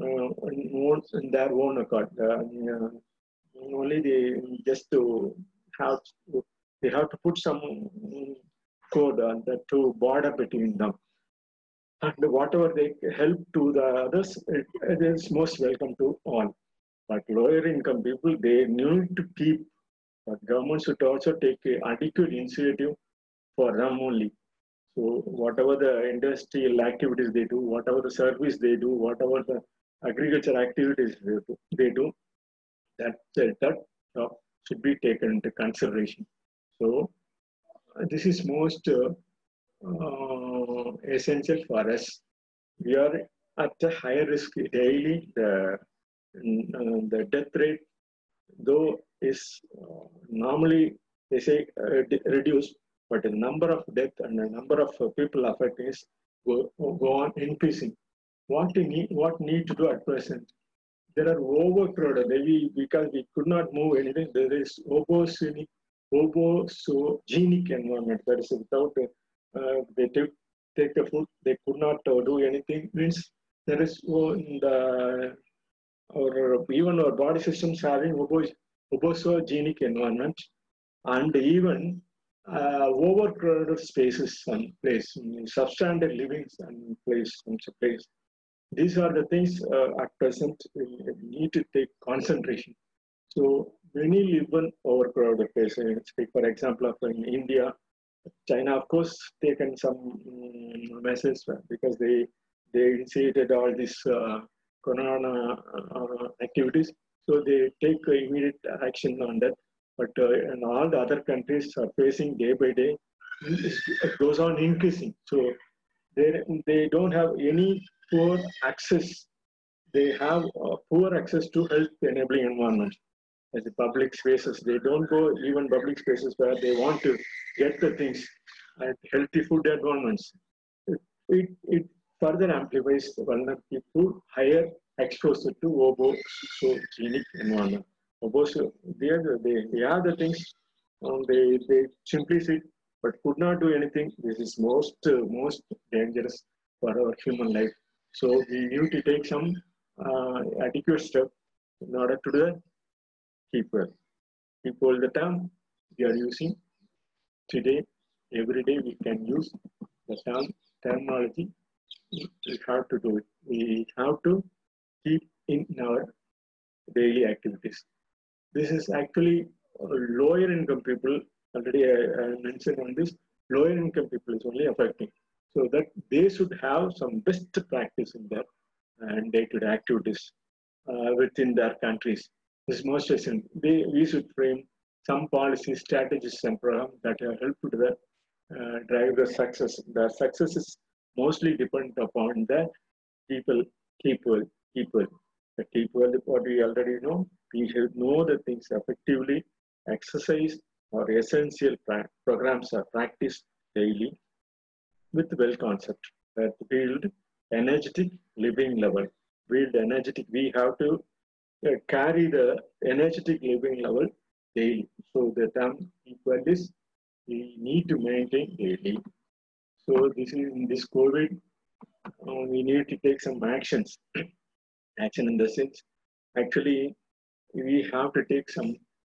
uh, in their own account. Uh, uh, only they just to have to, they have to put some code on that to border between them. And whatever they help to the others, it, it is most welcome to all. But lower income people, they need to keep. But government should also take adequate initiative for them only. So whatever the industrial activities they do, whatever the service they do, whatever the agriculture activities they do, that, that uh, should be taken into consideration. So this is most uh, uh, essential for us. We are at a higher risk daily. The, uh, the death rate, though, is uh, normally they say reduced, but the number of death and the number of uh, people affected is go, go on increasing. What need, what need to do at present? There are overcrowded. Maybe because we could not move anything. There is obosogenic, obosogenic environment. That is without uh, they take take the food, they could not uh, do anything. Means there is oh, in the or even our body systems having obosogenic environment, and even uh, overcrowded spaces and place, substandard living and place, and place. These are the things uh, at present we need to take concentration. So many live in overcrowded places. Take for example of in India, China of course taken some um, measures because they they initiated all these uh, corona uh, activities. So they take immediate action on that but uh, and all the other countries are facing day by day, it goes on increasing. So they, they don't have any poor access. They have uh, poor access to health enabling environments as the public spaces. They don't go even public spaces where they want to get the things and healthy food environments. it, it further amplifies the vulnerability to higher exposure to obesogenic environment. Oboso, they, are the, they, they are the things um, they, they simply sit but could not do anything. This is most uh, most dangerous for our human life. So we need to take some uh, adequate step in order to do that. Keep well. Keep all the term we are using today. Every day we can use the term terminology. We have to do it. We have to keep in our daily activities. This is actually lower income people already I, I mentioned on this, lower income people is only affecting. So that they should have some best practice in their and day-to-day activities uh, within their countries. This is most. They, we should frame some policy strategies and programs that are helpful to the, uh, drive the success. The success is mostly depend upon the people, people, people. The people, what we already know, we should know the things effectively, exercise or essential programs are practiced daily with well concept that build energetic living level. Build energetic, we have to uh, carry the energetic living level daily. So the term equal is we need to maintain daily. So this is in this COVID, uh, we need to take some actions. Action in the sense, actually, we have to take some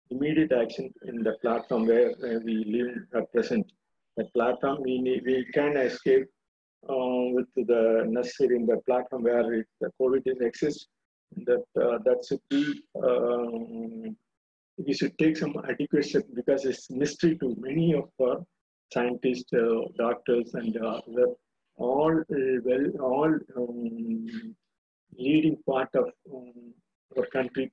immediate action in the platform where, where we live at present. The platform, we, need, we can escape uh, with the necessary in the platform where it, the COVID is exists. That uh, that should be um, we should take some adequate steps because it's mystery to many of our scientists, uh, doctors, and uh, all uh, well all um, leading part of um, our country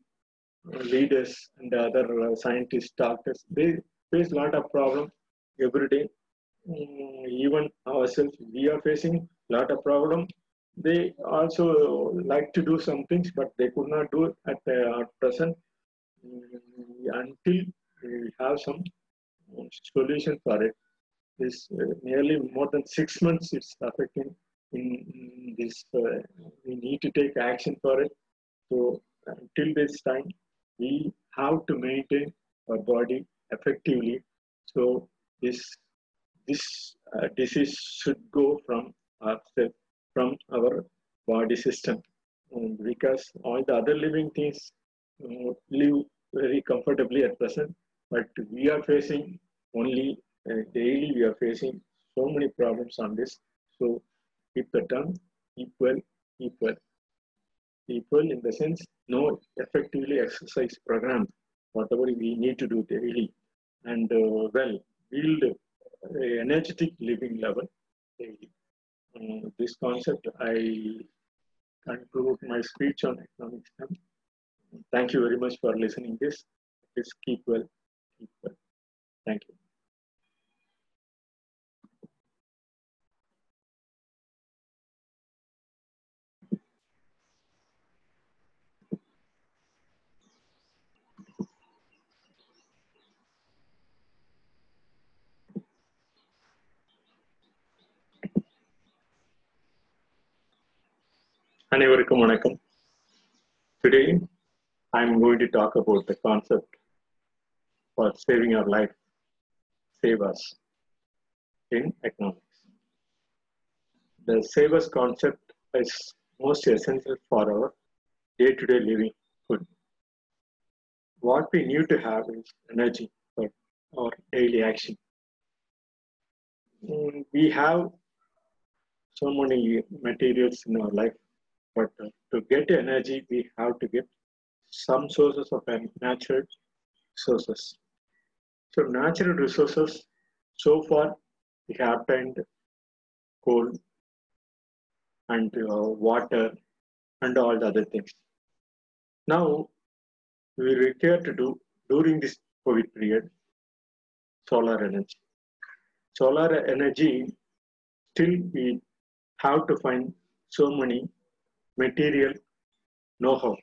leaders and other scientists, doctors, they face a lot of problems every day. Mm, even ourselves, we are facing a lot of problem. They also like to do some things, but they could not do it at, uh, at present mm, until we have some um, solution for it. This uh, nearly more than six months it's affecting in, this. Uh, we need to take action for it. So until this time, we have to maintain our body effectively. So this this uh, disease should go from our from our body system um, because all the other living things uh, live very comfortably at present, but we are facing only daily we are facing so many problems on this. So keep the term equal equal people in the sense no effectively exercise program whatever we need to do daily and uh, well build energetic living level daily uh, this concept i conclude my speech on economic STEM. thank you very much for listening this please keep well keep well thank you அனைவருக்கும் வணக்கம் today I am going to talk about the concept for saving our life save as in economics the savers concept is most essential for our day to day living food what we need to have is energy for our daily action. We have so many materials in our life but uh, to get energy, we have to get some sources of natural sources. So natural resources, so far we have obtained coal and uh, water and all the other things. Now we require to do during this COVID period solar energy. Solar energy, still we have to find so many material know-how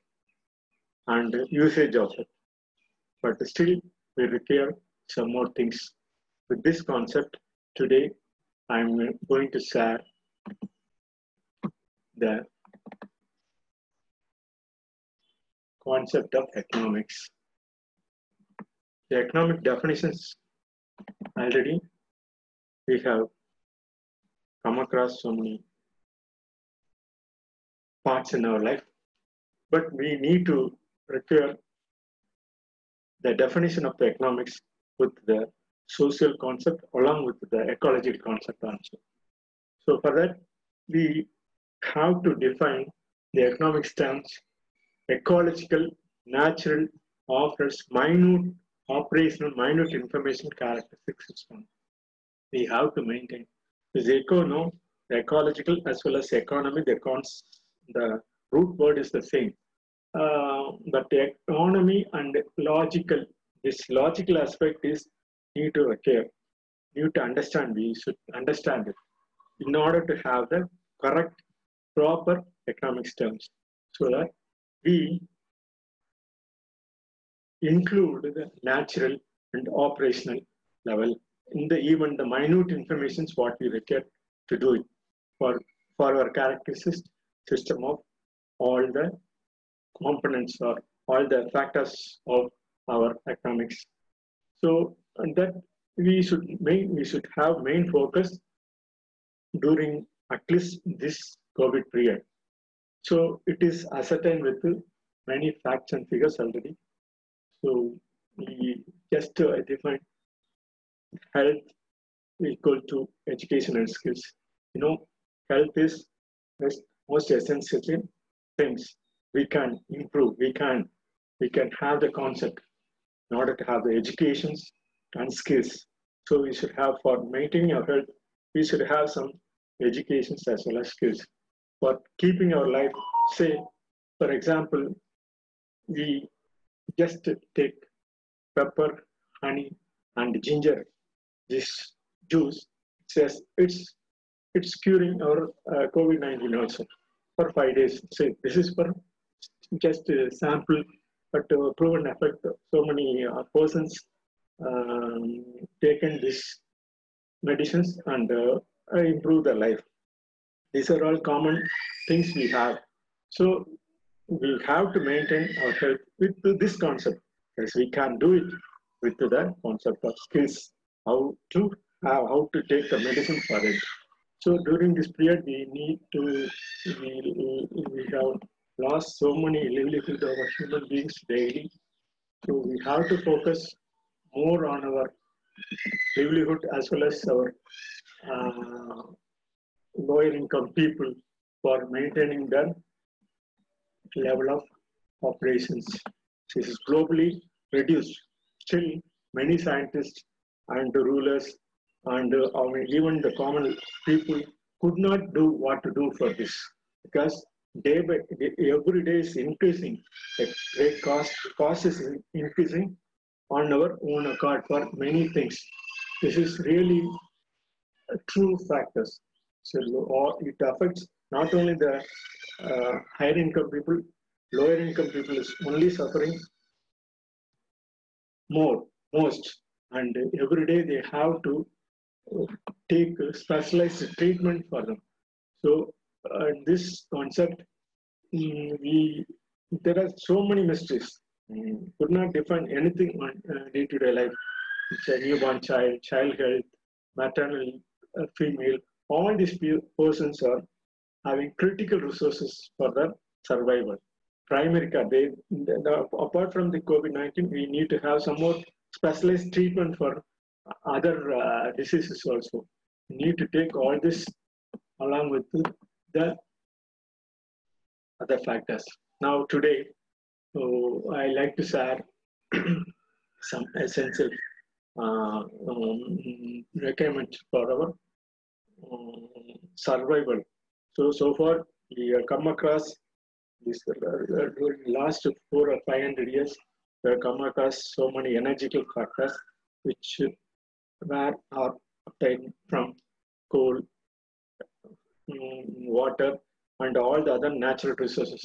and usage of it. But still, we require some more things. With this concept, today I'm going to share the concept of economics. The economic definitions already we have come across so many parts in our life, but we need to require the definition of the economics with the social concept along with the ecological concept also. So for that, we have to define the economic terms, ecological, natural, offers minute operational, minute information characteristics system. We have to maintain. This eco, no, the ecological as well as economy, the, cons, the root word is the same. Uh, but the economy and logical, this logical aspect is need to care, need to understand, we should understand it in order to have the correct, proper economics terms so that we include the natural and operational level in the even the minute informations what we require to do it for, for our characteristic system of all the components or all the factors of our economics. So that we should main we should have main focus during at least this COVID period. So it is ascertained with many facts and figures already. So we just uh, define health equal to education and skills. You know, health is most essential things we can improve. We can we can have the concept in order to have the educations and skills. So we should have for maintaining our health, we should have some educations as well as skills. For keeping our life safe, for example, we just take pepper, honey, and ginger, this juice, says it's it's curing our uh, COVID-19 also for five days. So this is for just a sample, but uh, proven effect. So many uh, persons um, taken these medicines and uh, improve their life. These are all common things we have. So we have to maintain our health with this concept. Yes, we can do it with the concept of skills, how to have, how to take the medicine for it. So during this period, we need to, we, we have lost so many livelihood of human beings daily. So we have to focus more on our livelihood as well as our uh, lower income people for maintaining their level of operations. This is globally reduced. Still, many scientists and rulers and uh, even the common people could not do what to do for this because day by day, every day is increasing. The rate cost cost is increasing on our own account for many things. This is really true factors. So it affects not only the uh, higher income people, lower income people is only suffering more, most. And every day they have to take specialized treatment for them. So uh, this concept, um, we there are so many mysteries. Um, could not define anything on uh, day-to-day life. It's a newborn child, child health, maternal uh, female, all these persons are having critical resources for their survival. Primary care, they, the, apart from the COVID-19, we need to have some more specialized treatment for other uh, diseases also. We need to take all this along with the other factors. Now today, so I like to share some essential uh, um, requirements for our um, survival. So, so far we have come across this uh, during last four or five hundred years, we have come across so many energetic factors which were are obtained from coal, um, water, and all the other natural resources.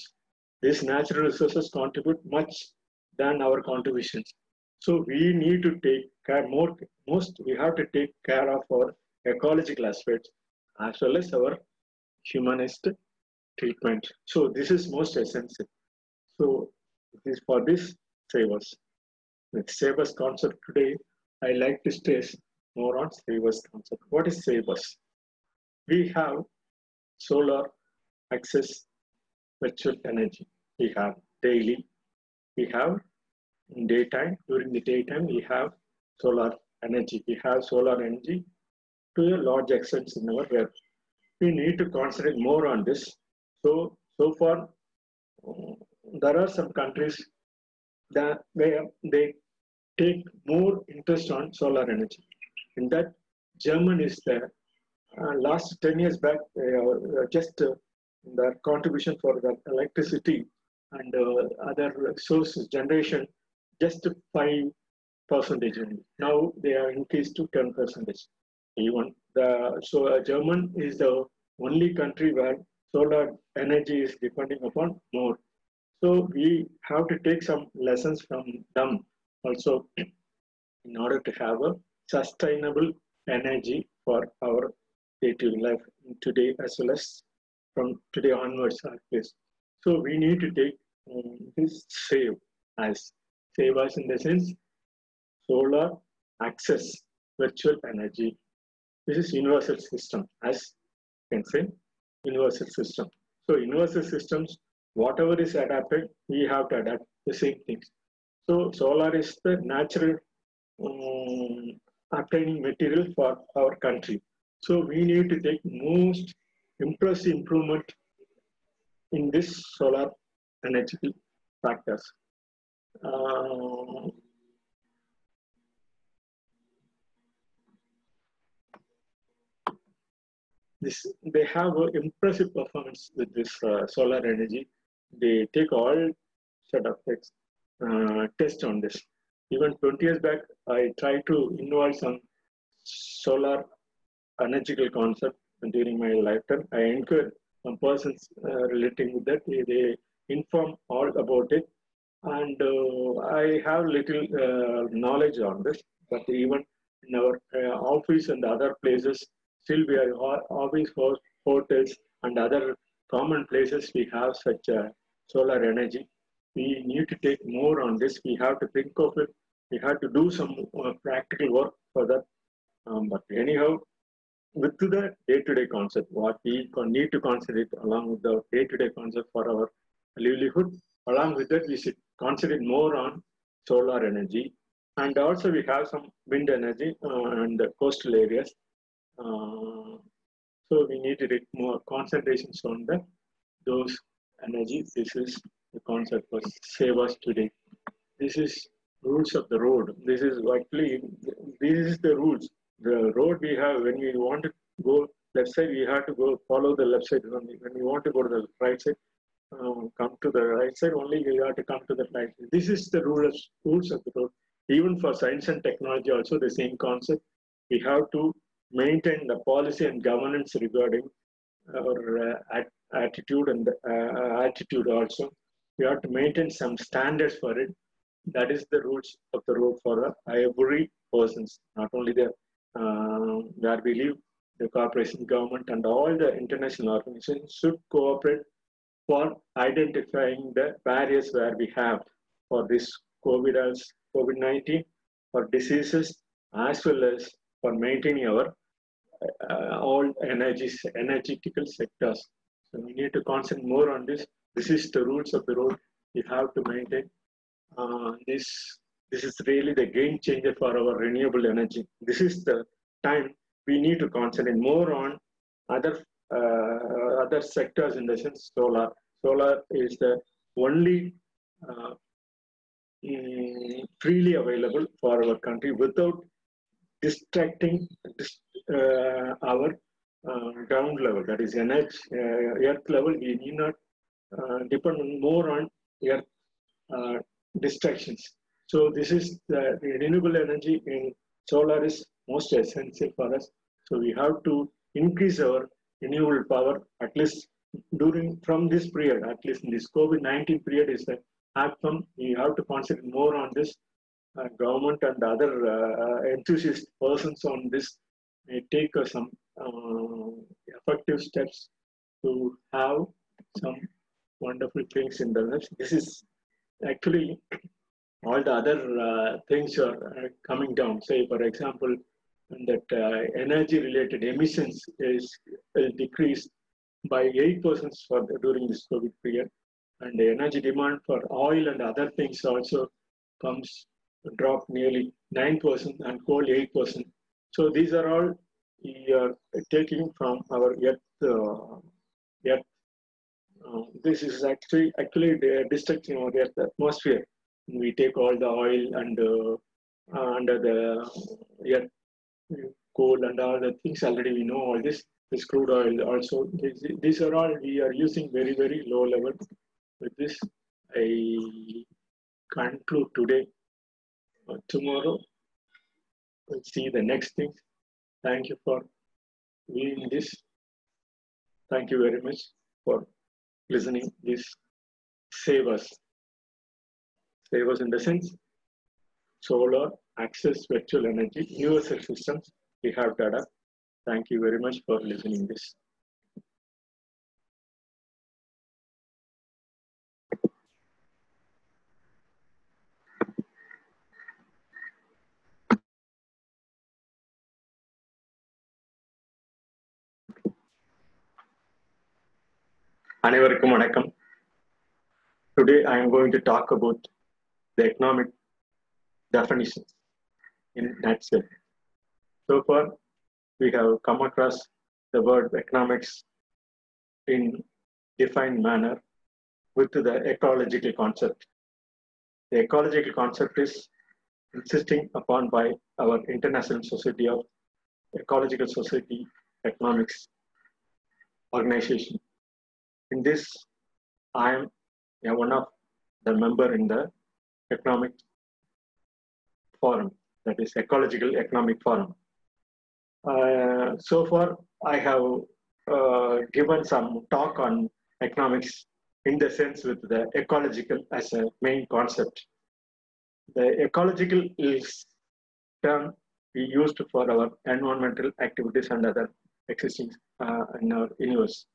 These natural resources contribute much than our contributions. So we need to take care more, most we have to take care of our ecological aspects as well as our humanist treatment. So this is most essential. So this for this savers. With savers concept today, I like to stress more on savers concept. What is savers? We have solar access virtual energy. We have daily. We have in daytime. During the daytime, we have solar energy. We have solar energy to a large extent in our web. We need to concentrate more on this. So, so far, um, there are some countries that where they take more interest on solar energy. In that, Germany is there. Uh, last 10 years back, uh, just uh, the contribution for the electricity and uh, other sources generation, just 5 percentage only. Now they are increased to 10 percentage. Even the so German is the only country where solar energy is depending upon more. So we have to take some lessons from them also in order to have a sustainable energy for our day-to-day life today as well as from today onwards least. So we need to take um, this save as save us in the sense solar access virtual energy. This is universal system as you can say universal system. So universal systems, whatever is adapted, we have to adapt the same things. So solar is the natural um, obtaining material for our country. So we need to take most impressive improvement in this solar energy factors. Uh, this they have an impressive performance with this uh, solar energy. They take all set of text, uh, test on this. Even 20 years back, I tried to involve some solar energetical concept during my lifetime. I encouraged some persons uh, relating with that. They, they inform all about it. And uh, I have little uh, knowledge on this, but even in our uh, office and other places, still we are always hotels and other common places we have such solar energy. We need to take more on this. We have to think of it. We have to do some uh, practical work for that. Um, but anyhow, with the day-to-day concept, what we need to consider along with the day-to-day concept for our livelihood, along with that, we should concentrate more on solar energy. And also we have some wind energy uh, and coastal areas. Uh, so we need to more concentrations on the those energy. This is the concept for save us today. This is rules of the road. This is actually, this is the rules the road we have when we want to go left side we have to go follow the left side when we want to go to the right side um, come to the right side only we have to come to the right side. this is the rules rules of the road even for science and technology also the same concept we have to maintain the policy and governance regarding our uh, attitude and uh, attitude also we have to maintain some standards for it that is the rules of the road for every persons not only the uh, where we live, the corporation, government, and all the international organizations should cooperate for identifying the barriers where we have for this COVID as COVID-19, for diseases, as well as for maintaining our uh, all energies, energetical sectors. So we need to concentrate more on this. This is the rules of the road we have to maintain. Uh, this this is really the game changer for our renewable energy. This is the time we need to concentrate more on other uh, other sectors in the sense solar. Solar is the only uh, mm, freely available for our country without distracting uh, our uh, ground level, that is energy, uh, earth level. We need not depend more on earth distractions. So this is the renewable energy in solar is most essential for us. So we have to increase our renewable power at least during from this period, at least in this COVID-19 period is the outcome. We have to concentrate more on this. Uh, government and other uh, enthusiast persons on this may take uh, some uh, effective steps to have some wonderful things in the This is actually all the other uh, things are uh, coming down. Say, for example, that uh, energy related emissions is, is decreased by 8% for the, during this COVID period. And the energy demand for oil and other things also comes drop nearly 9% and coal 8%. So these are all we are taking from our earth, uh, earth uh, this is actually actually they destructing our earth atmosphere. We take all the oil and uh, under the earth, coal and all the things already we know all this. This crude oil also. These, are all we are using very very low level. With this, I conclude today. Uh, tomorrow, we'll see the next thing. Thank you for viewing this. Thank you very much for listening this save us. Save us in the sense solar, access, virtual energy, universal systems. We have data. Thank you very much for listening this. அனைவருக்கும் வணக்கம் Today I am going to talk about the economic definitions in nutshell. So far, we have come across the word economics in defined manner with the ecological concept. The ecological concept is insisting upon by our International Society of Ecological Society Economics organization in this, I am yeah, one of the member in the economic forum, that is ecological economic forum. Uh, so far, I have uh, given some talk on economics in the sense with the ecological as a main concept. The ecological is term we used for our environmental activities and other existing uh, in our universe.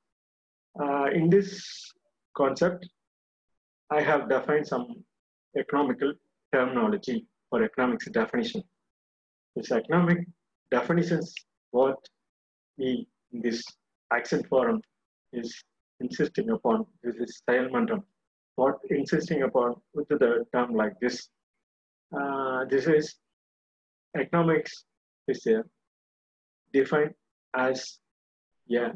Uh, in this concept, I have defined some economical terminology for economics definition. This economic definitions what we in this accent forum is insisting upon. This is Sayalmandram. What insisting upon with the term like this. Uh, this is economics is defined as yeah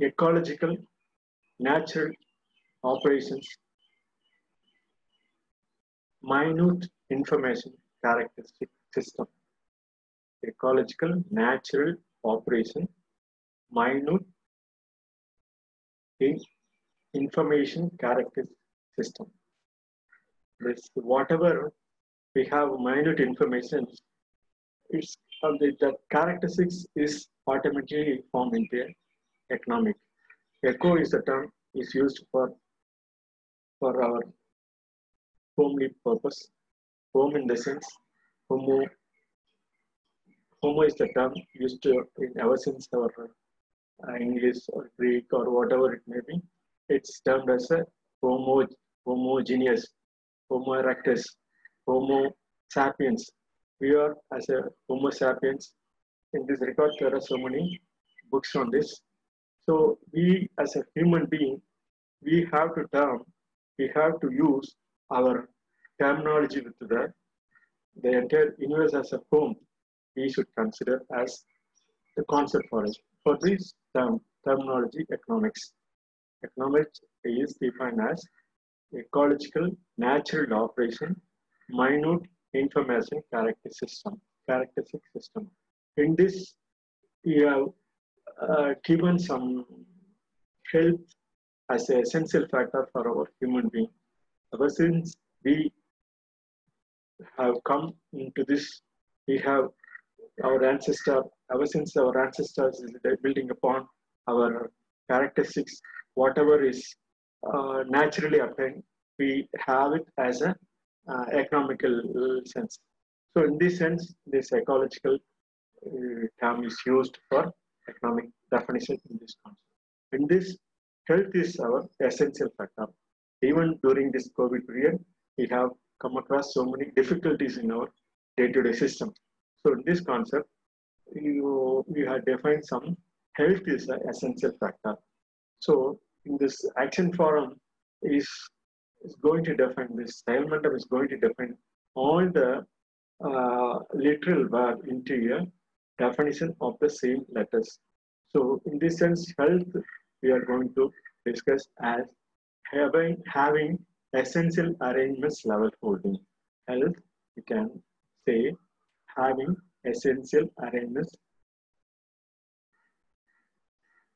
ecological, natural operations, minute information characteristic system. Ecological, natural operation, minute information characteristic system. This whatever we have minute information, it's uh, the, the characteristics is automatically formed into economic. Eco is a term is used for for our homely purpose. Home in the sense homo homo is the term used to in ever since our uh, English or Greek or whatever it may be. It's termed as a homo homogeneous, homo erectus, homo sapiens. We are as a homo sapiens. In this record, there are so many books on this. So we as a human being, we have to term, we have to use our terminology with the, the entire universe as a home, we should consider as the concept for it. For this term, terminology economics. Economics is defined as ecological natural operation, minute information characteristic system, characteristic system. In this, we have given some health as an essential factor for our human being. Ever since we have come into this, we have our ancestor, ever since our ancestors is building upon our characteristics, whatever is uh, naturally obtained, we have it as an uh, economical sense. So in this sense, this psychological uh, term is used for economic definition in this concept. In this, health is our essential factor. Even during this COVID period, we have come across so many difficulties in our day-to-day system. So in this concept, you, we have defined some health is an essential factor. So in this action forum is, is going to define this, momentum is going to define all the uh, literal verb into a definition of the same letters. So in this sense, health we are going to discuss as having, having essential arrangements level holding. Health, we can say having essential arrangements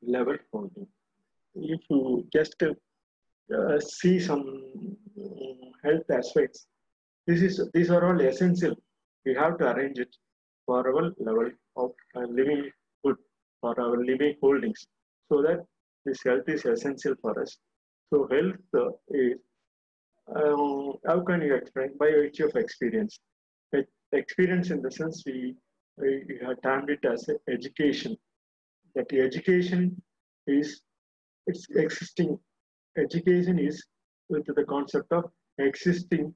level holding. If you just uh, see some um, health aspects, this is these are all essential. We have to arrange it for our level of uh, living food, for our living holdings, so that this health is essential for us. So health uh, is um, how can you explain by virtue of experience? Experience in the sense we, we have termed it as education. That education is it's existing. Education is with the concept of existing,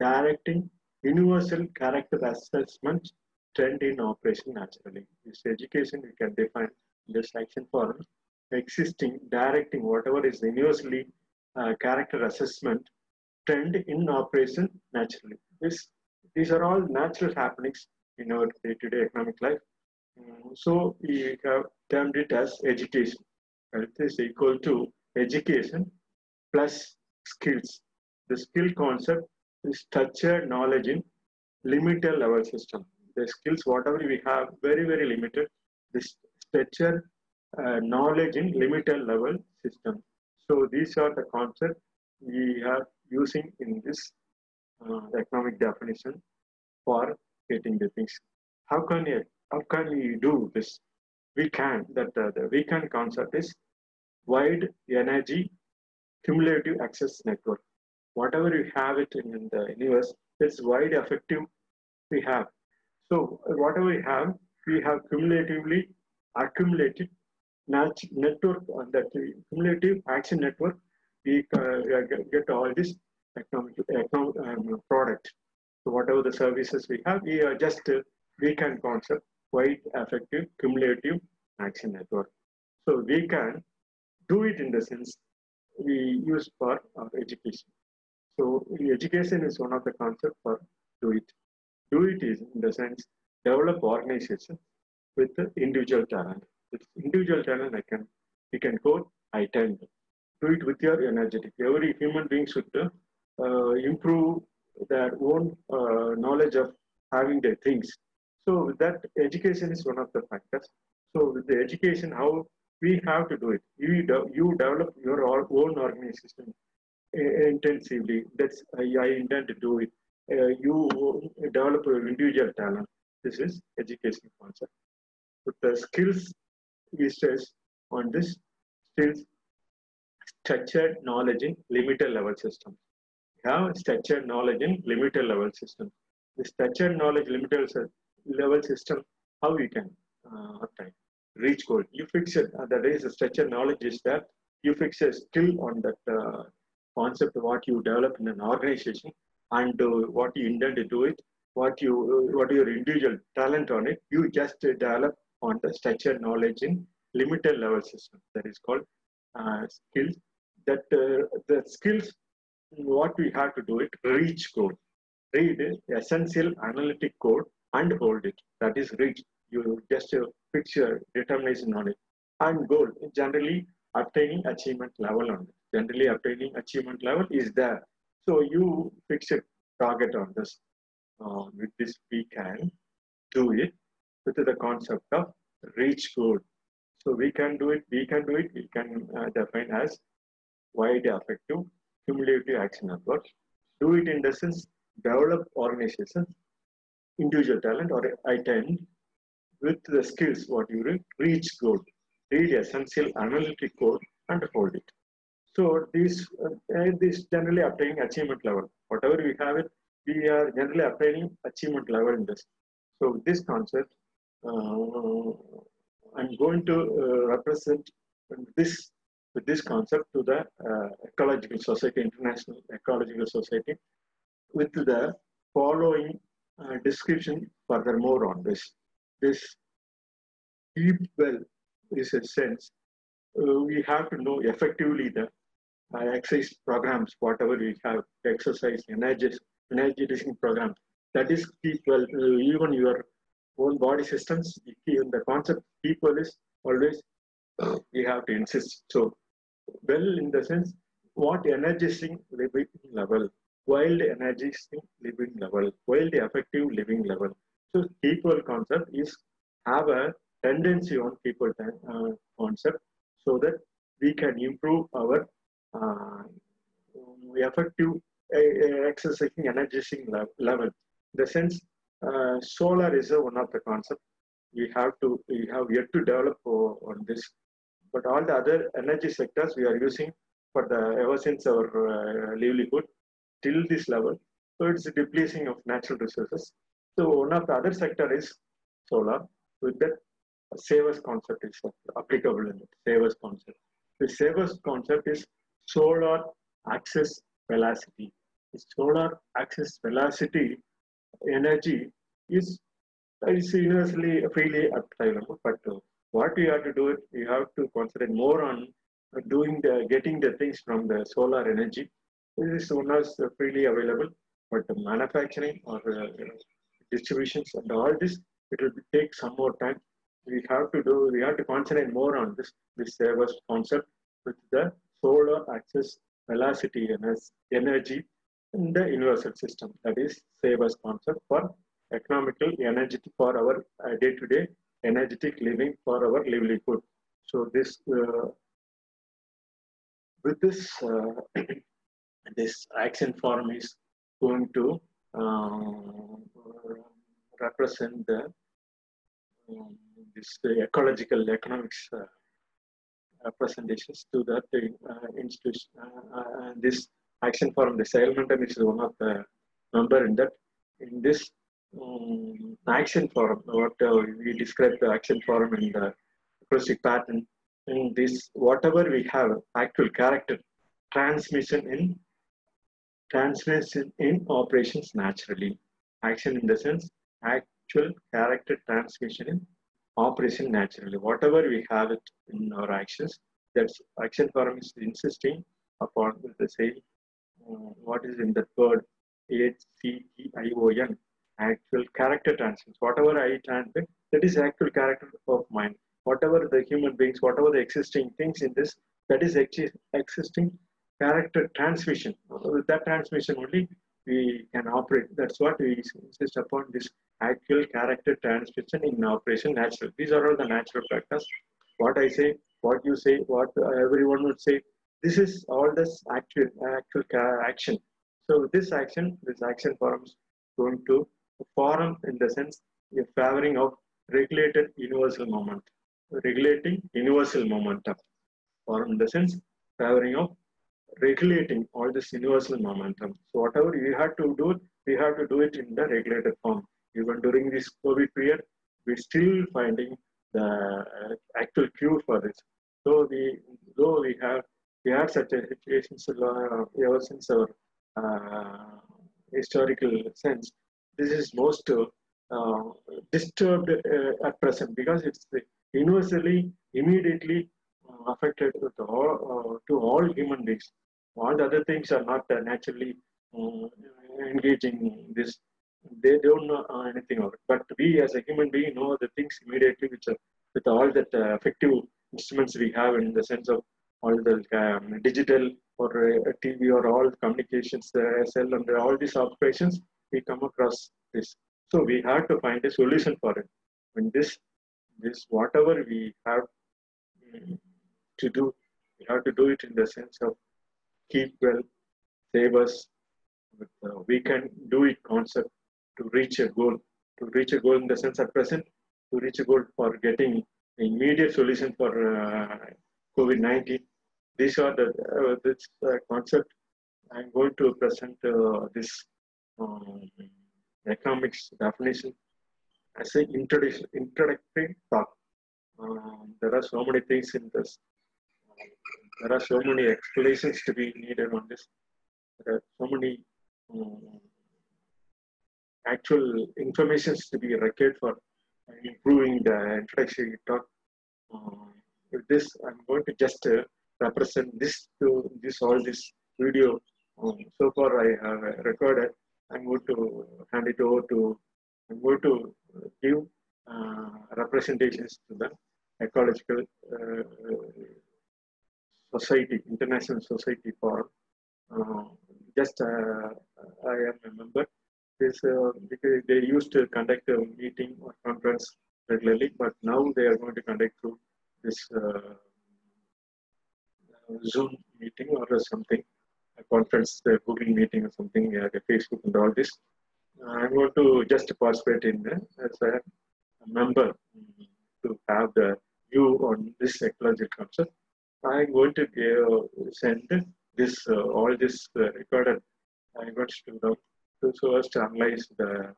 directing, universal character assessment trend in operation naturally. This education we can define this action form existing, directing whatever is universally uh, character assessment trend in operation naturally. This, these are all natural happenings in our day-to-day economic life. Um, so we have termed it as education. It is equal to education plus skills. The skill concept is structured knowledge in limited level system. The skills, whatever we have, very, very limited. This structured uh, knowledge in limited level system. So these are the concepts we are using in this uh, economic definition for getting the things. How can it? How can we do this? We can. That uh, the we can concept is wide energy cumulative access network. Whatever we have it in, in the universe, it's wide effective we have. So whatever we have, we have cumulatively accumulated network on that cumulative action network we uh, get all this economic, economic um, product. So whatever the services we have, we are just uh, we can concept quite effective cumulative action network. So we can do it in the sense we use for our education. So education is one of the concept for do it. Do it is in the sense develop organization with individual talent. With individual talent, I can we can go I tend do it with your energetic. Every human being should uh, improve their own uh, knowledge of having their things. So that education is one of the factors. So with the education, how we have to do it. You, you develop your own organization intensively. That's I, I intend to do it. Uh, you develop your individual talent. This is education concept. With the skills we stress on this skills structured knowledge in limited level systems. We have structured knowledge in limited level systems. The structured knowledge limited level system, how you can uh, obtain reach goal. You fix it. Uh, that is, structured knowledge is that you fix a skill on that uh, concept, what you develop in an organization, and uh, what you intend to do it, what you uh, what your individual talent on it. You just develop on the structured knowledge in limited level system. That is called uh, skills. That the skills what we have to do it reach code. Read essential analytic code and hold it. That is reach. You just uh, fix your determination on it. And goal generally obtaining achievement level on it. Generally obtaining achievement level is there so you fix a target on this uh, with this we can do it with the concept of reach code so we can do it we can do it we can uh, define as wide effective cumulative action approach. Do it in the sense develop organizations, individual talent or I tend with the skills what you reach goal, read essential analytic code and hold it. So this, uh, this generally obtaining achievement level. Whatever we have it, we are generally obtaining achievement level in this. So this concept, uh, I'm going to uh, represent this this concept to the uh, ecological society, international ecological society, with the following uh, description furthermore on this. This keep well is a sense uh, we have to know effectively the uh, exercise programs, whatever we have, exercise, energy, energy energizing program. That is well, uh, even your own body systems, Even the concept people is always we have to insist. So, well, in the sense, what energizing living level, wild energizing living level, wild effective living level. So, people concept is have a tendency on people uh, concept so that we can improve our uh, effective uh, exercising energizing level. In the sense, uh, solar is one of the concepts we have to we have yet to develop on this but all the other energy sectors we are using for the ever since our uh, livelihood till this level. So it's depleting of natural resources. So one of the other sector is solar. With that, savers concept is applicable in it. Savers concept. The savers concept is solar axis velocity. The solar axis velocity energy is is universally freely available, but uh, what we have to do we have to concentrate more on doing the getting the things from the solar energy. This is is freely available, but the manufacturing or uh, you distributions and all this, it will take some more time. We have to do, we have to concentrate more on this, this savers concept with the solar axis velocity and as energy in the universal system. That is savers concept for economical energy for our uh, day-to-day -day energetic living for our livelihood. So this, uh, with this, uh, this action form is going to uh, represent the um, this ecological economics uh, representations to that uh, institution. Uh, this action forum, the Elementum is one of the member in that. In this um, action forum, what we describe the action forum in the acrostic pattern. In this, whatever we have, actual character transmission in transmission in operations naturally. Action in the sense, actual character transmission in operation naturally. Whatever we have it in our actions, that action forum is insisting upon the same. Uh, what is in the word H C E I O N actual character transference. Whatever I transmit, that is actual character of mine. Whatever the human beings, whatever the existing things in this, that is existing character transmission. That transmission only, we can operate. That's what we insist upon this actual character transmission in operation natural. These are all the natural factors. What I say, what you say, what everyone would say. This is all this actual actual action. So this action, this action forms going to form in the sense a favoring of regulated universal moment, regulating universal momentum, or in the sense favoring of regulating all this universal momentum. So whatever we have to do, we have to do it in the regulated form. Even during this COVID period, we're still finding the uh, actual cure for this. So we, though we have we had such a situation uh, ever since our uh, historical sense, this is most uh, disturbed uh, at present because it's universally, immediately uh, affected to all, to all human beings. All the other things are not naturally engaging in this. They don't know anything of it. But we as a human being know the things immediately which are with all that uh, effective instruments we have in the sense of all the um, digital or uh, TV or all communications, uh, SL and all these operations, we come across this. So we have to find a solution for it. When this, this whatever we have mm, to do, we have to do it in the sense of keep well, save us. With, uh, we can do it concept to reach a goal. To reach a goal in the sense at present, to reach a goal for getting immediate solution for uh, COVID-19. These are the uh, this uh, concept. I'm going to present uh, this um, economics definition as an introductory talk. Um, there are so many things in this there are so many explanations to be needed on this. There are so many um, actual informations to be required for improving the introductory talk. Um, with this, I'm going to just uh, represent this to this all this video. Um, so far, I have recorded. I'm going to hand it over to. I'm going to give uh, representations to the ecological uh, society, international society for Uh, just uh, uh I am a member. This uh, because they used to conduct a meeting or conference regularly, but now they are going to conduct through this uh, Zoom meeting or something, a conference, the Google meeting or something, yeah, the Facebook and all this. I'm going to just participate in as a member mm, to have the view on this ecological concept. I'm going to give, send this uh, all this uh, recorded images to them to so as to analyze the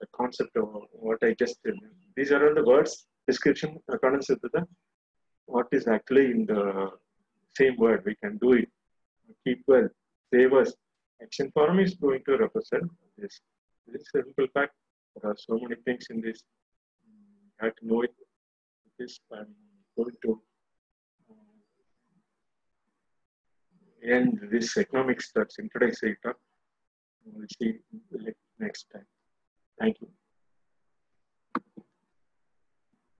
the concept of what I just did. These are all the words description accordance with the what is actually in the same word. We can do it. Keep well, save us. Action form is going to represent this. This is a simple fact. There are so many things in this. You have to know it. This I'm going to and this economic structure, today's sector we'll see next time. Thank you.